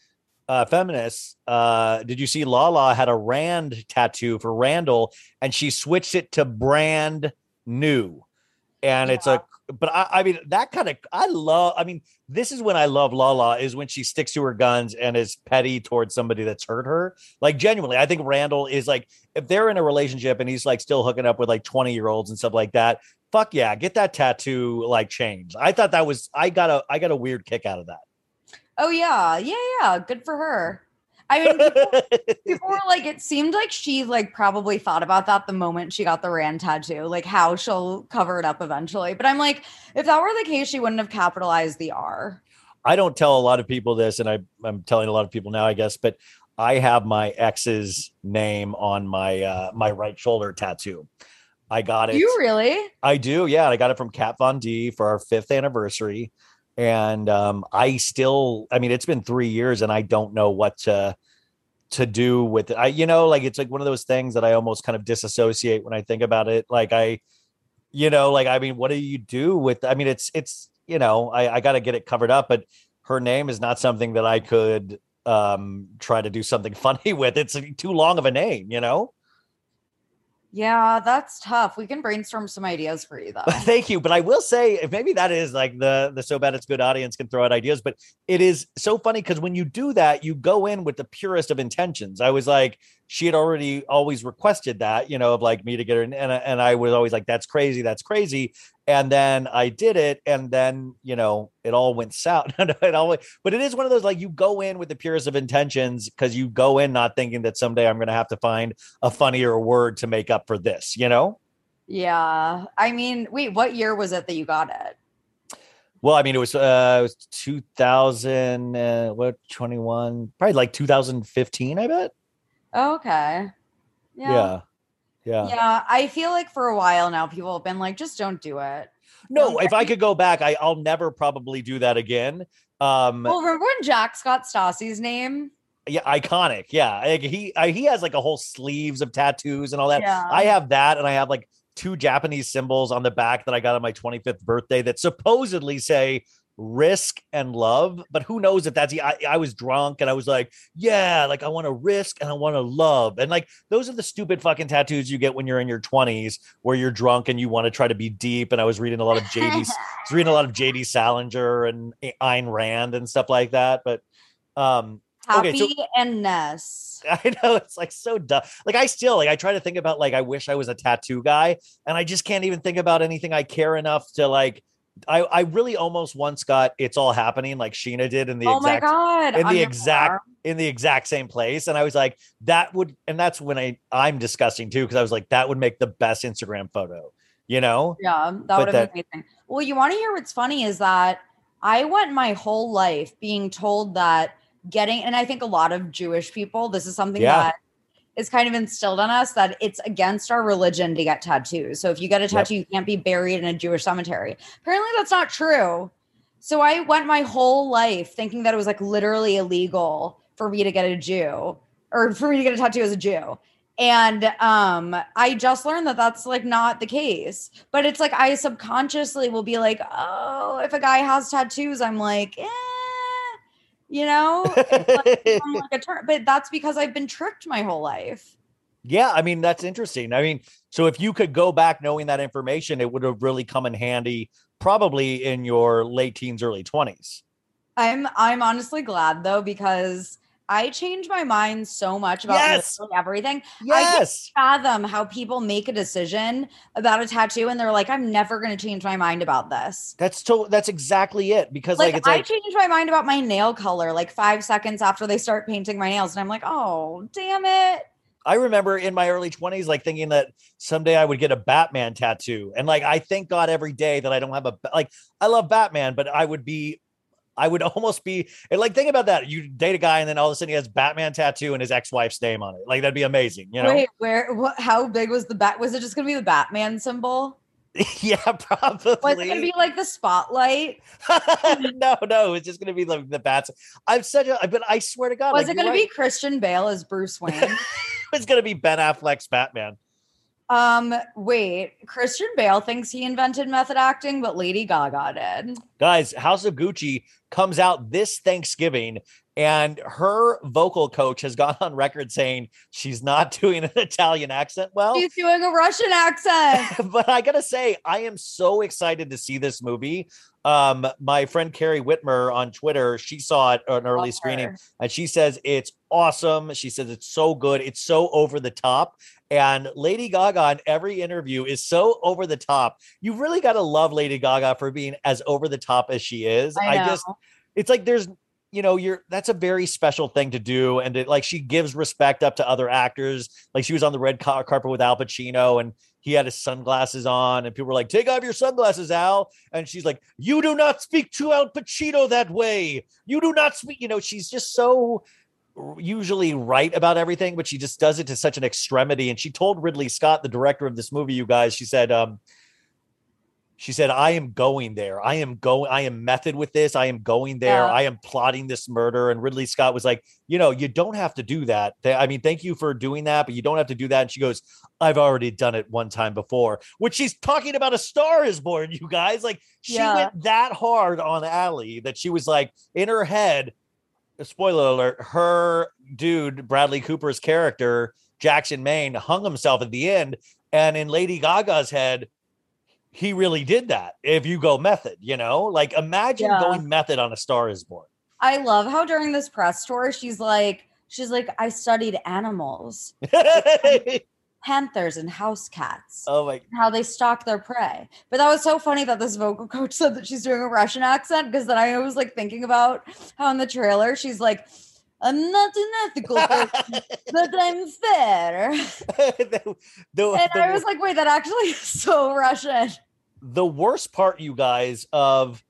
uh, feminists, uh, did you see Lala had a Rand tattoo for Randall, and she switched it to brand new, and it's a. But I, I mean, that kind of I love. I mean, this is when I love Lala is when she sticks to her guns and is petty towards somebody that's hurt her. Like genuinely, I think Randall is like if they're in a relationship and he's like still hooking up with like twenty year olds and stuff like that. Fuck yeah, get that tattoo like changed. I thought that was I got a I got a weird kick out of that. Oh yeah yeah yeah good for her i mean people, people were like it seemed like she like probably thought about that the moment she got the rand tattoo like how she'll cover it up eventually but i'm like if that were the case she wouldn't have capitalized the r I don't tell a lot of people this, and I, I'm telling a lot of people now, I guess, but I have my ex's name on my uh, my right shoulder tattoo. I got it. you really I do, yeah. I got it from Kat Von D for our fifth anniversary, and um, I still, I mean, it's been three years, and I don't know what to to do with it. I, you know, like it's like one of those things that I almost kind of disassociate when I think about it. Like I, you know, like I mean, what do you do with? I mean, it's it's you know, I, I got to get it covered up, but her name is not something that I could um try to do something <laughs> funny with. It's too long of a name, you know. Yeah that's tough. We can brainstorm some ideas for you though. <laughs> Thank you, but I will say maybe that is like the the so bad it's good audience can throw out ideas, but it is so funny because when you do that, you go in with the purest of intentions. I was like, she had already always requested that, you know, of like me to get her, in, and and I was always like, that's crazy, that's crazy, and then I did it, and then you know it all went south. <laughs> it all, went- but it is one of those like you go in with the purest of intentions because you go in not thinking that someday I'm going to have to find a funnier word to make up for this, you know. yeah i mean wait what year was it that you got it Well, I mean, it was uh, it was 2000, uh, what 21, probably like 2015, I bet. Oh, okay Yeah. yeah. Yeah, yeah i feel like for a while now people have been like just don't do it No, if I could go back, I, I'll never probably do that again. Um, well remember when Jack Scott stassi's name yeah, iconic. Yeah, like he I, he has like a whole sleeves of tattoos and all that. Yeah. I have that, and I have like two Japanese symbols on the back that I got on my 25th birthday that supposedly say risk and love. But who knows if that's I, I was drunk and I was like, yeah, like I want to risk and I want to love. And like those are the stupid fucking tattoos you get when you're in your 20s where you're drunk and you want to try to be deep. And I was reading a lot of JD, I was reading a lot of JD Salinger and Ayn Rand and stuff like that. But um Happy okay, so and Ness. <laughs> I know it's like so dumb. Like I still like I try to think about like I wish I was a tattoo guy, and I just can't even think about anything I care enough to like. I I really almost once got it's all happening like Scheana did in the oh my exact god! in the exact arm. in the exact same place, and I was like that would and that's when I I'm disgusting too because I was like that would make the best Instagram photo, you know? Yeah, that But would have been amazing. Well, you want to hear what's funny is that I went my whole life being told that getting, and I think a lot of Jewish people, this is something Yeah. that is kind of instilled on us that it's against our religion to get tattoos. So if you get a Yep. tattoo, you can't be buried in a Jewish cemetery. Apparently, that's not true. So I went my whole life thinking that it was like literally illegal for me to get a Jew or for me to get a tattoo as a Jew. And um I just learned that that's like not the case. But it's like I subconsciously will be like, "Oh, if a guy has tattoos, I'm like, eh, you know, like, <laughs> like. But that's because I've been tricked my whole life. Yeah, I mean that's interesting. I mean, so if you could go back knowing that information, it would have really come in handy probably in your late teens, early twenties. I'm I'm honestly glad though because I change my mind so much about Yes! everything. I Yes. can't fathom how people make a decision about a tattoo and they're like, I'm never going to change my mind about this. That's to that's exactly it. Because like, Like, it's I like change my mind about my nail color like five seconds after they start painting my nails, and I'm like, oh damn it! I remember in my early 20s, like thinking that someday I would get a Batman tattoo. And like I thank God every day that I don't have a like I love Batman, but I would be I would <laughs> almost be like think about that. You date a guy and then all of a sudden he has Batman tattoo and his ex-wife's name on it. Like that'd be amazing, you know? Wait, where? What? How big was the bat? Was it just going to be the Batman symbol? <laughs> yeah, probably. Was it going to be like the spotlight? <laughs> no, no, it's just gonna be like the bats. I'm such a but I swear to God, Was like, it going to you're be Christian Bale as Bruce Wayne? it's gonna be Ben Affleck's Batman. Um, wait, Christian Bale thinks he invented method acting, but Lady Gaga did. Guys, House of Gucci comes out this Thanksgiving, and her vocal coach has gone on record saying she's not <laughs> doing an Italian accent well. She's doing a Russian accent. <laughs> but I gotta say, I am so excited to see this movie. Um, my friend Carrie Whitmer on Twitter, she saw it on an early screening, and she says it's awesome. She says it's so good, it's so over the top. And Lady Gaga in every interview is so over the top. You really got to love Lady Gaga for being as over the top as she is. I know. just, it's like there's, you know, you're that's a very special thing to do, and it, like she gives respect up to other actors. Like she was on the red car- carpet with Al Pacino, and he had his sunglasses on, and people were like, "Take off your sunglasses, Al," and she's like, "You do not speak to Al Pacino that way. You do not speak." You know, she's just so usually right about everything, but she just does it to such an extremity. And she told Ridley Scott, the director of this movie, you guys, she said, um, she said, I am going there. I am going, I am method with this. I am going there. Yeah. I am plotting this murder. And Ridley Scott was like, you know, you don't have to do that. I mean, thank you for doing that, but you don't have to do that. And she goes, I've already done it one time before, which she's talking about a star is born, you guys. Like she Yeah. went that hard on Ally that she was like in her head, spoiler alert, her dude, Bradley Cooper's character, Jackson Maine, hung himself at the end. And in Lady Gaga's head, he really did that. If you go method, you know, like imagine Yeah. going method on a star is born. I love how during this press tour, she's like, she's like, I studied animals, <laughs> panthers and house cats. oh my how they stalk their prey. But that was so funny that this vocal coach <laughs> said that she's doing a Russian accent because then I was like thinking about how in the trailer she's like, I'm not an ethical <laughs> person, but I'm fair. <laughs> the, the- And the- I was like, wait, that actually is so Russian. the worst part, you guys, of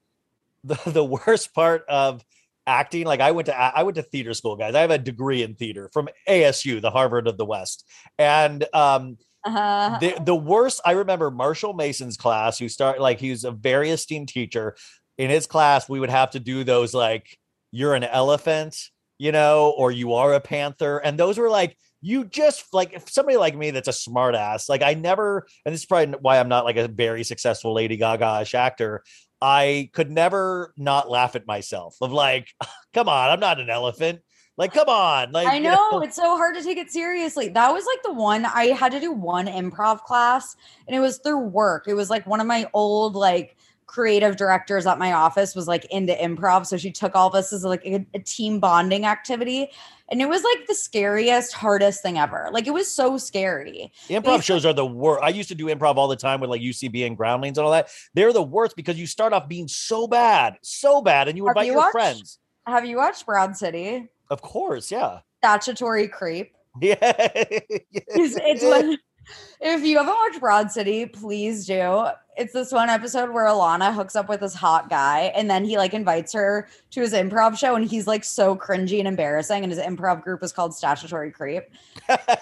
the, the worst part of acting, like I went to I went to theater school, guys. I have a degree in theater from ASU, the Harvard of the West. And um Uh, the, the worst i remember marshall mason's class who start like he was a very esteemed teacher in his class we would have to do those like you're an elephant you know, or you are a panther. And those were like, you just like if somebody like me that's a smart ass, like I never, and this is probably why I'm not like a very successful Lady Gaga-ish actor. I could never not laugh at myself of like, <laughs> come on, I'm not an elephant. Like, come on. Like I you know it's so hard to take it seriously. That was like the one I had to do one improv class, and it was through work. It was like one of my old like creative directors at my office was like into improv, so she took all of us as like a, a team bonding activity, and it was like the scariest, hardest thing ever. Like it was so scary. Improv shows are the worst. I used to do improv all the time with like UCB and Groundlings and all that. They're the worst because you start off being so bad, so bad, and you invite you your watched- friends. Have you watched Broad City? Of course, yeah. Statutory creep. <laughs> Yeah. it's, it's when, if you haven't watched Broad City, please do. It's this one episode where Ilana hooks up with this hot guy, and then he like invites her to his improv show, and he's like so cringy and embarrassing. And his improv group is called Statutory Creep.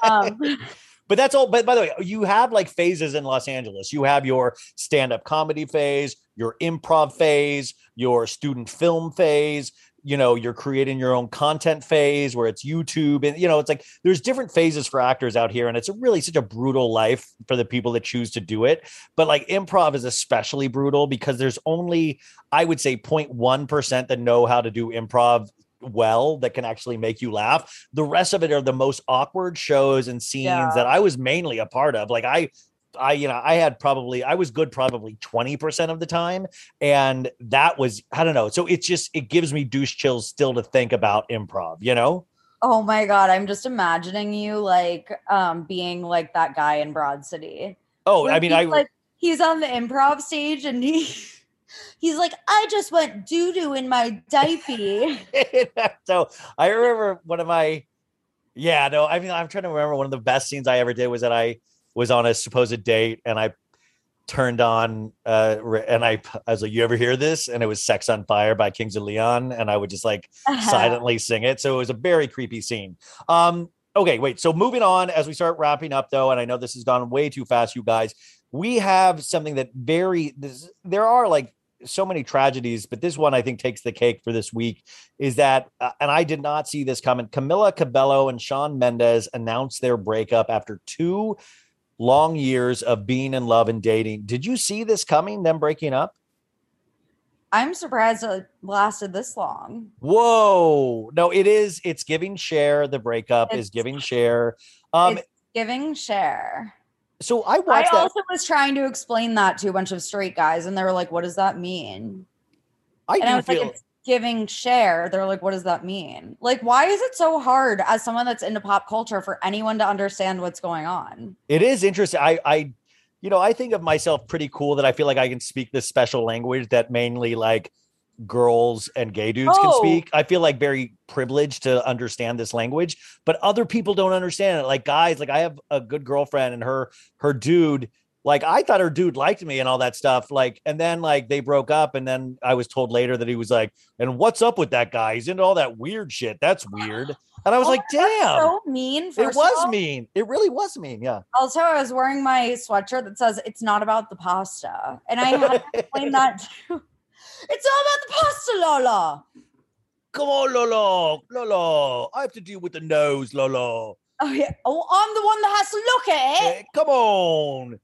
Um, <laughs> But that's all. But by the way, you have like phases in Los Angeles. You have your stand up comedy phase, your improv phase, your student film phase. You know, you're creating your own content phase where it's YouTube. And, you know, it's like there's different phases for actors out here. And it's really such a brutal life for the people that choose to do it. But like improv is especially brutal because there's only, I would say, 0.1% that know how to do improv well that can actually make you laugh. The rest of it are the most awkward shows and scenes Yeah. that I was mainly a part of. Like I I you know, I had probably I was good probably 20% of the time and that was I don't know. So it's just it gives me douche chills still to think about improv, you know? oh my god, I'm just imagining you like um being like that guy in Broad City. Oh, Where I mean I like he's on the improv stage and he <laughs> he's like, I just went doo doo in my diaper. <laughs> so I remember one of my yeah, no, I mean I'm trying to remember one of the best scenes I ever did was that I was on a supposed date and I turned on uh and I I was like, You ever hear this? And it was Sex on Fire by Kings of Leon, and I would just like silently sing it. So it was a very creepy scene. Um, okay, wait. So moving on as we start wrapping up, though, and I know this has gone way too fast, you guys. We have something that very this, there are like so many tragedies, but this one I think takes the cake for this week. Is that, uh, and I did not see this coming. Camila Cabello and Shawn Mendes announced their breakup after two long years of being in love and dating. Did you see this coming? Them breaking up? I'm surprised it lasted this long. Whoa. No, it is. It's giving share. The breakup is giving share. Um, it's giving share. so I I watched that. also was trying to explain that to a bunch of straight guys, and they were like, "What does that mean?" I and do I was feel like, "It's giving share." They're like, "What does that mean?" Like, why is it so hard as someone that's into pop culture for anyone to understand what's going on? it is interesting. I, I, you know, I think of myself pretty cool that I feel like I can speak this special language that mainly like girls and gay dudes can Oh. speak. I feel like very privileged to understand this language, but other people don't understand it. Like guys, like I have a good girlfriend and her her dude like I thought her dude liked me and all that stuff. Like, and then like they broke up, and then I was told later that he was like, "And what's up with that guy? He's into all that weird shit. That's weird." And I was like, "Damn, Oh, So mean. it was all. mean. It really was mean." Yeah. Also, I was wearing my sweatshirt that says "It's not about the pasta," and I had to explain that <laughs> too. <laughs> It's all about the pasta, Lola. Come on, Lolo, Lolo. I have to deal with the nose, Lolo. Oh yeah. Oh, I'm the one that has to look at it. Eh, come on.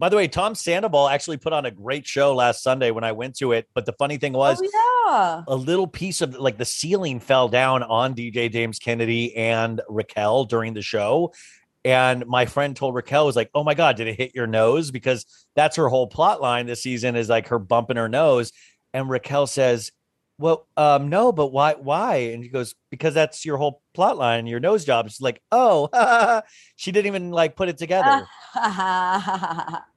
By the way, Tom Sandoval actually put on a great show last Sunday when I went to it. But the funny thing was, oh yeah. a little piece of like the ceiling fell down on DJ James Kennedy and Raquel during the show. And my friend told Raquel was like, "Oh my god, did it hit your nose?" Because that's her whole plot line this season is like her bumping her nose. And Raquel says, "Well, um, no, but why? Why?" And he goes, "Because that's your whole plot line, your nose job." She's like, "Oh," <laughs> she didn't even like put it together. <laughs>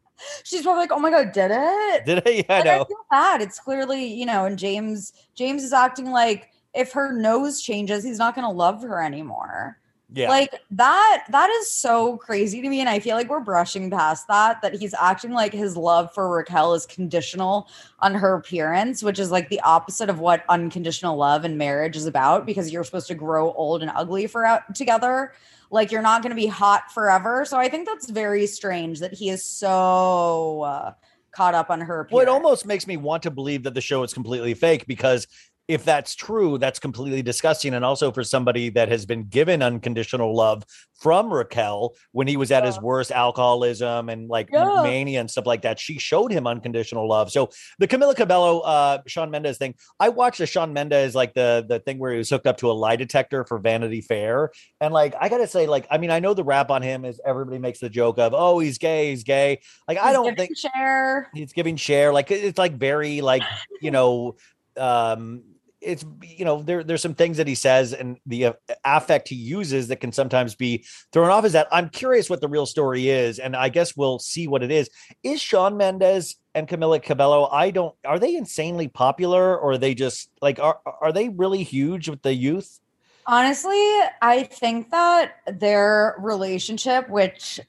She's probably like, "Oh my god, did it?" Did I? <laughs> Yeah, I Like, I know. feel bad. It's clearly, you know, and James James is acting like if her nose changes, he's not going to love her anymore. Yeah. Like that that is so crazy to me and I feel like we're brushing past that that he's acting like his love for Raquel is conditional on her appearance, which is like the opposite of what unconditional love and marriage is about because you're supposed to grow old and ugly for out together. Like you're not going to be hot forever. So I think that's very strange that he is so uh, caught up on her Well, it almost makes me want to believe that the show is completely fake because if that's true, that's completely disgusting. And also for somebody that has been given unconditional love from Raquel when he was at his worst alcoholism and like Yeah. mania and stuff like that, she showed him unconditional love. So the Camila Cabello, uh, Shawn Mendes thing, I watched the Shawn Mendes, like the, the thing where he was hooked up to a lie detector for Vanity Fair. And like, I gotta say, like, I mean, I know the rap on him is everybody makes the joke of, oh, he's gay, he's gay. Like, I don't think share. he's giving share like it's like very like you know um it's you know there there's some things that he says and the uh, affect he uses that can sometimes be thrown off is that i'm curious what the real story is and i guess we'll see what it is is shawn mendes and camila cabello i don't are they insanely popular or are they just like are are they really huge with the youth Honestly, I think that their relationship, which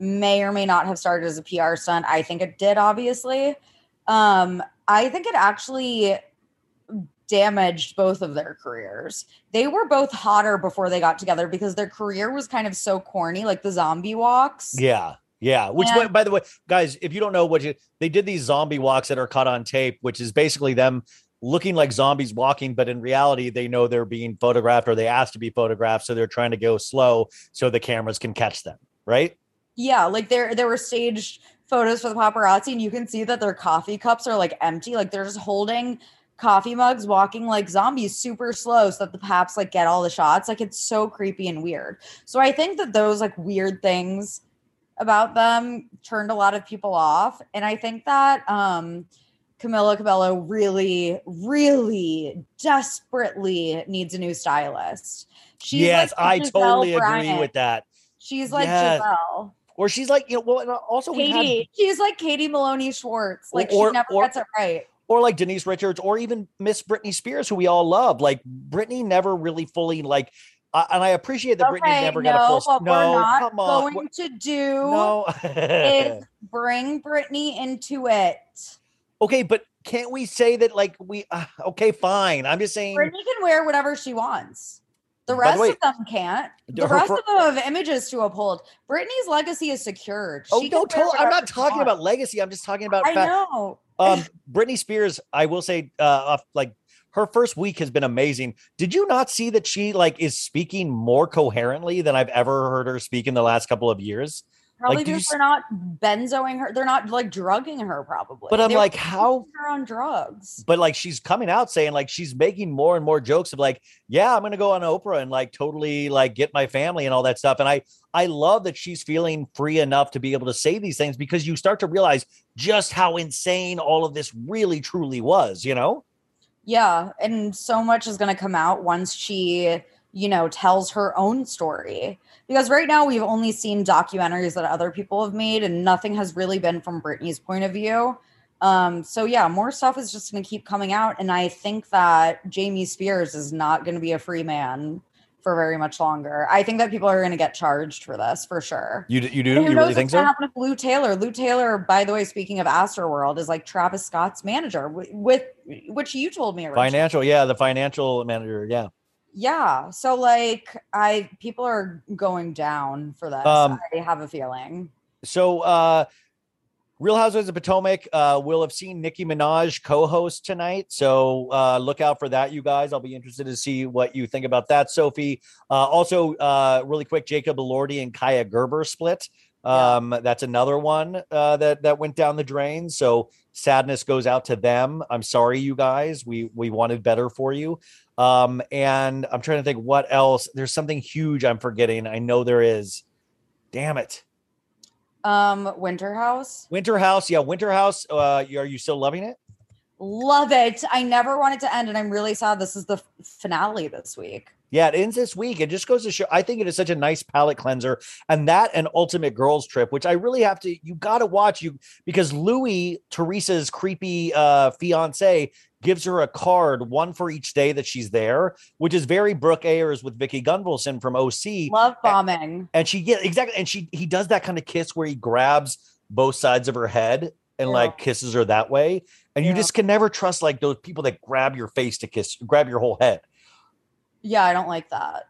may or may not have started as a PR stunt, I think it did, obviously. Um, I think it actually damaged both of their careers. They were both hotter before they got together because their career was kind of so corny, like the zombie walks. Yeah. Yeah. Which, And- by the way, guys, if you don't know what you, they did these zombie walks that are caught on tape, which is basically them looking like zombies walking, but in reality, they know they're being photographed or they asked to be photographed. So they're trying to go slow so the cameras can catch them. Right. Yeah, like there there were staged photos for the paparazzi, and you can see that their coffee cups are like empty. Like they're just holding coffee mugs, walking like zombies super slow so that the paps like get all the shots. Like it's so creepy and weird. So I think that those like weird things about them turned a lot of people off. And I think that um Camila Cabello really, really desperately needs a new stylist. She's yes. like I Giselle totally agree with that. She's like Yes. Giselle. Or she's like, you know, well, and also had She's like Katie Maloney Schwartz. Like Or- she never or- gets it right. Or like Denise Richards, or even Miss Britney Spears, who we all love. Like Britney never really fully like, I and I appreciate that Britney never no, got a full. what no, we're not come on. going to do No. is <laughs> bring Britney into it. okay, but can't we say that like we? Uh, okay, fine. I'm just saying. Britney can wear whatever she wants. The By the rest way, of them can't. The her rest fir- of them have images to uphold. Britney's legacy is secured. Oh She no, can wear totally. I'm not talking about legacy. I'm just talking about. I fact- know. Um, Britney Spears. I will say, uh, like her first week has been amazing. Did you not see that she like is speaking more coherently than I've ever heard her speak in the last couple of years? Probably Like, because they're not benzoing her. They're not like drugging her. Probably. But I'm They were like, how- her on drugs? but like she's coming out saying like she's making more and more jokes of like yeah i'm gonna go on oprah and like totally like get my family and all that stuff and i i love that she's feeling free enough to be able to say these things because you start to realize just how insane all of this really truly was you know Yeah, and so much is to come out once she, you know, tells her own story. Because right now we've only seen documentaries that other people have made and nothing has really been from Britney's point of view. Um so yeah, more stuff is just going to keep coming out and I think that Jamie Spears is not going to be a free man for very much longer. I think that people are going to get charged for this for sure. you, you do And who you knows really think so happen with Lou Taylor? Lou Taylor, by the way, speaking of Astroworld, is like Travis Scott's manager, wi- with which you told me originally. financial yeah the financial manager yeah Yeah. So like I people are going down for this. Um, I have a feeling. so uh Real Housewives of Potomac uh, will have seen Nicki Minaj co-host tonight, so uh, look out for that, you guys. I'll be interested to see what you think about that, Sophie. Uh, also, uh, really quick, Jacob Elordi and Kaia Gerber split. Um, That's another one uh, that that went down the drain. So sadness goes out to them. I'm sorry, you guys. We we wanted better for you. Um, and I'm trying to think what else. There's something huge I'm forgetting. I know there is. Damn it. Um Winter House. Winter House, yeah, Winter House. Uh, you- are you still loving it? Love it. I never want it to end and I'm really sad this is the finale this week. Yeah, it ends this week. It just goes to show. I think it is such a nice palate cleanser, and that and Ultimate Girls Trip, which I really have to. You got to watch you because Louis Teresa's creepy uh, fiance gives her a card, one for each day that she's there, which is very Brooks Ayers with Vicki Gunvalson from OC. Love bombing. and she get exactly and she he does that kind of kiss where he grabs both sides of her head and Yeah. like kisses her that way and you just can never trust like those people that grab your face to kiss grab your whole head Yeah, I don't like that.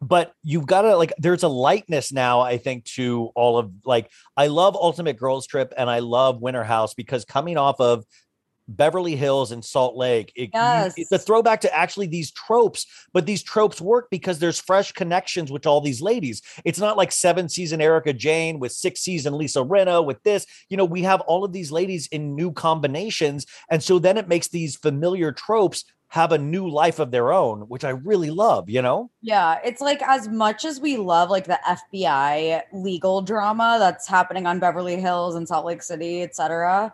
but you've got to like there's a lightness now i think to all of like i love ultimate girls trip and i love winter house because coming off of Beverly Hills and Salt Lake. It, yes. it's a throwback to actually these tropes, but these tropes work because there's fresh connections with all these ladies. It's not like seven season Erika Jayne with six season Lisa Rinna with this. You know, we have all of these ladies in new combinations. And so then it makes these familiar tropes have a new life of their own, which I really love, you know? Yeah, it's like as much as we love like the FBI legal drama that's happening on Beverly Hills and Salt Lake City, etc.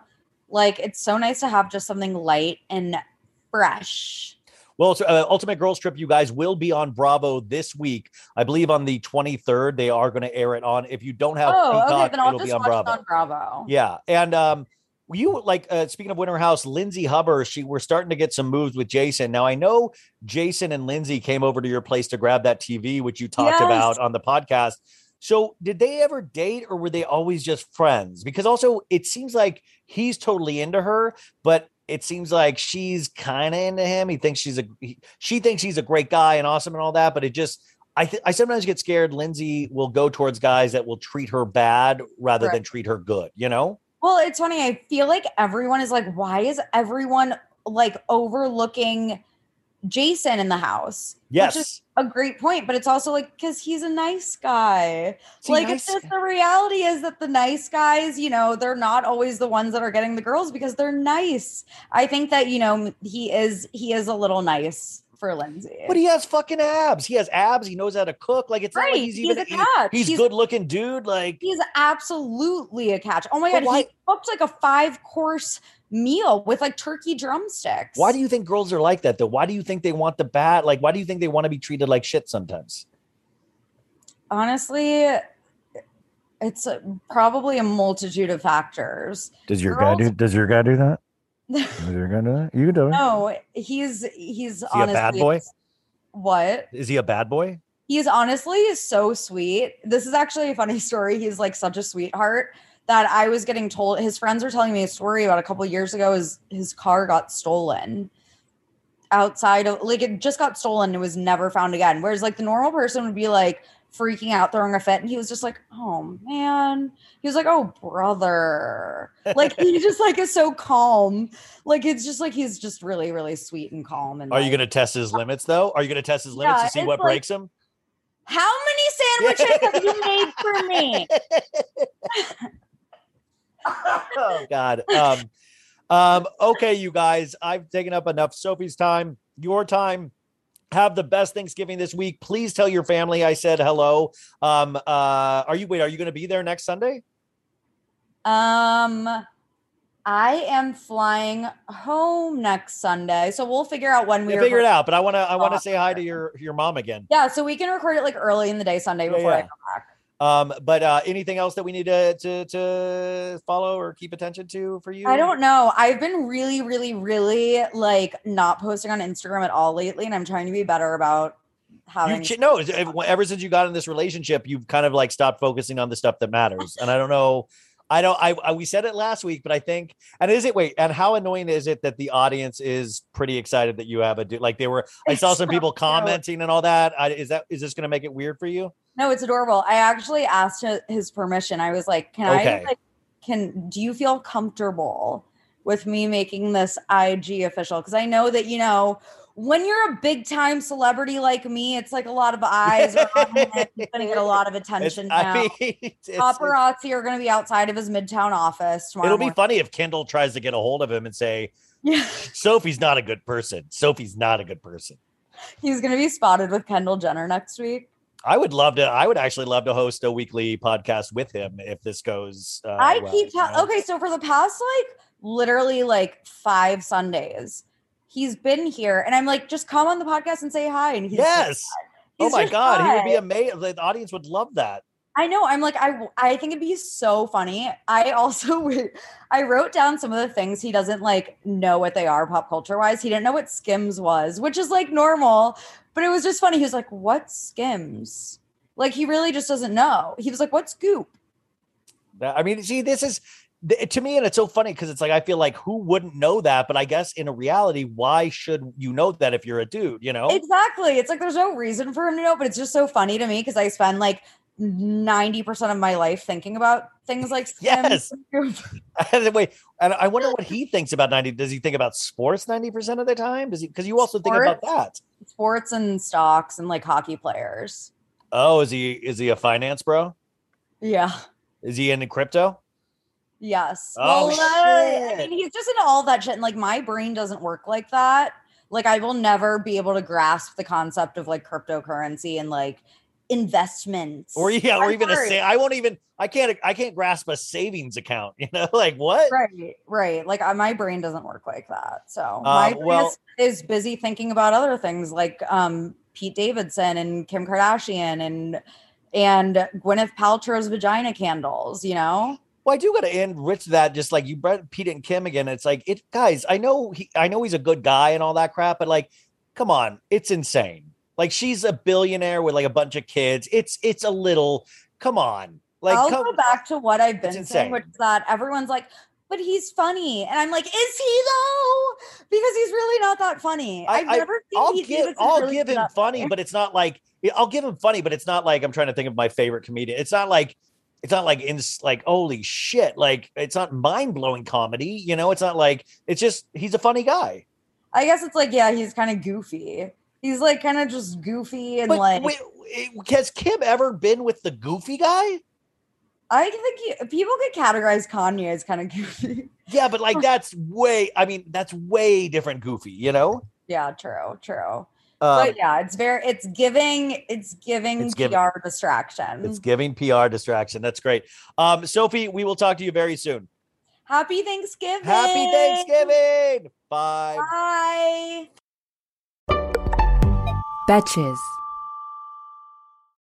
Like it's so nice to have just something light and fresh. Well, uh, Ultimate Girls Trip, you guys will be on Bravo this week. I believe on the 23rd, they are going to air it on. If you don't have oh, okay, then I'll it'll just be on watch Bravo. it on Bravo. Yeah, and um, you like uh, speaking of Winter House, Lindsay Hubbard. She we're starting to get some moves with Jason. Now I know Jason and Lindsay came over to your place to grab that TV, which you talked Yes. about on the podcast. So did they ever date, or were they always just friends? Because also it seems like he's totally into her, but it seems like she's kind of into him. He thinks she's a he, she thinks he's a great guy and awesome and all that, but it just. I, th- I sometimes get scared. Lindsay will go towards guys that will treat her bad rather Right. than treat her good. You know? Well, it's funny. I feel like everyone is like, why is everyone like overlooking Jason in the house? Which is Yes. a great point, but it's also like because he's a nice guy. Like nice it's just the reality is that the nice guys, you know, they're not always the ones that are getting the girls because they're nice. I think that you know he is he is a little nice for Lindsay. But he has fucking abs. He has abs. He knows how to cook. Like it's not like he's he's even a he- catch. he's, He's- good looking dude. Like He's absolutely a catch. Oh my But god, why- he cooked like a five course meal with like turkey drumsticks. why do you think girls are like that though? Why do you think they want the bad? Like why do you think they want to be treated like shit sometimes? honestly it's a- probably a multitude of factors Does your guy do- Does your guy do that? Does your guy do that? You can do no he's he's he a bad boy? what Is he a bad boy? he's honestly so sweet this is actually a funny <laughs> story he's like such a sweetheart that i was getting told his friends were telling me a story about a couple years ago his his car got stolen outside of like it just got stolen and was never found again. Whereas like the normal person would be like freaking out throwing a fit and he was just like oh man. He was like oh brother. Like he <laughs> just like is so calm. Like it's just like he's just really really sweet and calm and Are you going to test his uh, limits though? Are you going to test his limits Yeah, to see what like- breaks him? how many sandwiches have you made for me <laughs> <laughs> oh God. Um, um, okay, you guys, I've taken up enough Sophie's time, your time. Have the best Thanksgiving this week. Please tell your family I said hello. Um, uh, are you wait? Are you going to be there next Sunday? Um, I am flying home next Sunday, so we'll figure out when we Yeah, figure it out. But I want to. I want to say hi to your your mom again. Yeah, so we can record it like early in the day Sunday Yeah, before I come back. Um, but uh, anything else that we need to to to follow or keep attention to for you? I don't know. I've been really, really, really like not posting on Instagram at all lately, and I'm trying to be better about You having. ch- no, ever since you got in this relationship, you've kind of like stopped focusing on the stuff that matters. And I don't know. I don't. I, I we said it last week, but I think. And is it wait? And how annoying is it that the audience is pretty excited that you have a dude? Like they were. I saw some people commenting and all that. I, is that is this going to make it weird for you? No, it's adorable. I actually asked his permission. I was like, "Can Okay. I like can do you feel comfortable with me making this IG official because I know that you know when you're a big time celebrity like me, it's like a lot of eyes are. It's <laughs> gonna get a lot of It's- attention I mean, <laughs> it's- it's- Paparazzi are gonna be outside of his midtown office tomorrow. It'll be funny if Kendall tries to get a hold of him and say, Yeah. "Sophie's not a good person. Sophie's not a good person." He's gonna be spotted with Kendall Jenner next week. I would love to. I would actually love to host a weekly podcast with him if this goes. Uh, I well, keep you know? Okay, so for the past like literally like five Sundays, he's been here, and I'm like, just come on the podcast and say hi. And he's Yes. Oh He's my just god, he would be amazing. The audience would love that. I know. I'm like, I I think it'd be so funny. I also <laughs> I wrote down some of the things he doesn't like know what they are pop culture wise. He didn't know what Skims was, which is like normal, but it was just funny. He was like, "What Skims?" Like he really just doesn't know. He was like, "What's Goop?" I mean, see, this is to me, and it's so funny because it's like I feel like who wouldn't know that, but I guess in a reality, why should you know that if you're a dude? You know? Exactly. It's like there's no reason for him to know, but it's just so funny to me because I spend like 90% of my life thinking about things like <laughs> Yes. <laughs> Wait, and I wonder what he thinks about 90. Does he think about sports 90% of the time? Does he because you also think about that. sports and stocks and like hockey players. Oh, is he is he a finance bro? Yeah. Is he into crypto? Yes. Oh, well, uh, I mean, he's just into all that shit. And like my brain doesn't work like that. Like I will never be able to grasp the concept of like cryptocurrency and like investments. Or yeah, or I'm even a say I won't even I can't I can't grasp a savings account, <laughs> you know? Like what? Right, right. Like uh, my brain doesn't work like that. So Uh, my brain well- is, is busy thinking about other things like um Pete Davidson and Kim Kardashian and and Gwyneth Paltrow's vagina candles, you know? Well, I do got to enrich that. Just like you brought Pete and Kim again. It's like it, guys. I know he, I know he's a good guy and all that crap, but like, come on, it's insane. Like she's a billionaire with like a bunch of kids. It's it's a little. Come on, like I'll come, go back to what I've been saying, which is that everyone's like, but he's funny. And I'm like, is he though? Because he's really not that funny. I, I've I, never seen I'll give I'll really give him funny, but it's not like I'll give him funny, but it's not like I'm trying to think of my favorite comedian. It's not like it's not like in like holy shit, like it's not mind blowing comedy. You know, it's not like it's just he's a funny guy. I guess it's like, yeah, he's kind of goofy. He's like kind of just goofy and But like wait, has Kim ever been with the goofy guy? I think he, people could categorize Kanye as kind of goofy. Yeah, but like <laughs> that's way. I mean, that's way different. Goofy, you know. yeah, true, true. Um, but yeah, it's very it's giving it's giving It's PR giving- distraction. It's giving PR distraction. That's great. Um, Sophie, we will talk to you very soon. Happy Thanksgiving. Happy Thanksgiving. Bye. Bye. Betches.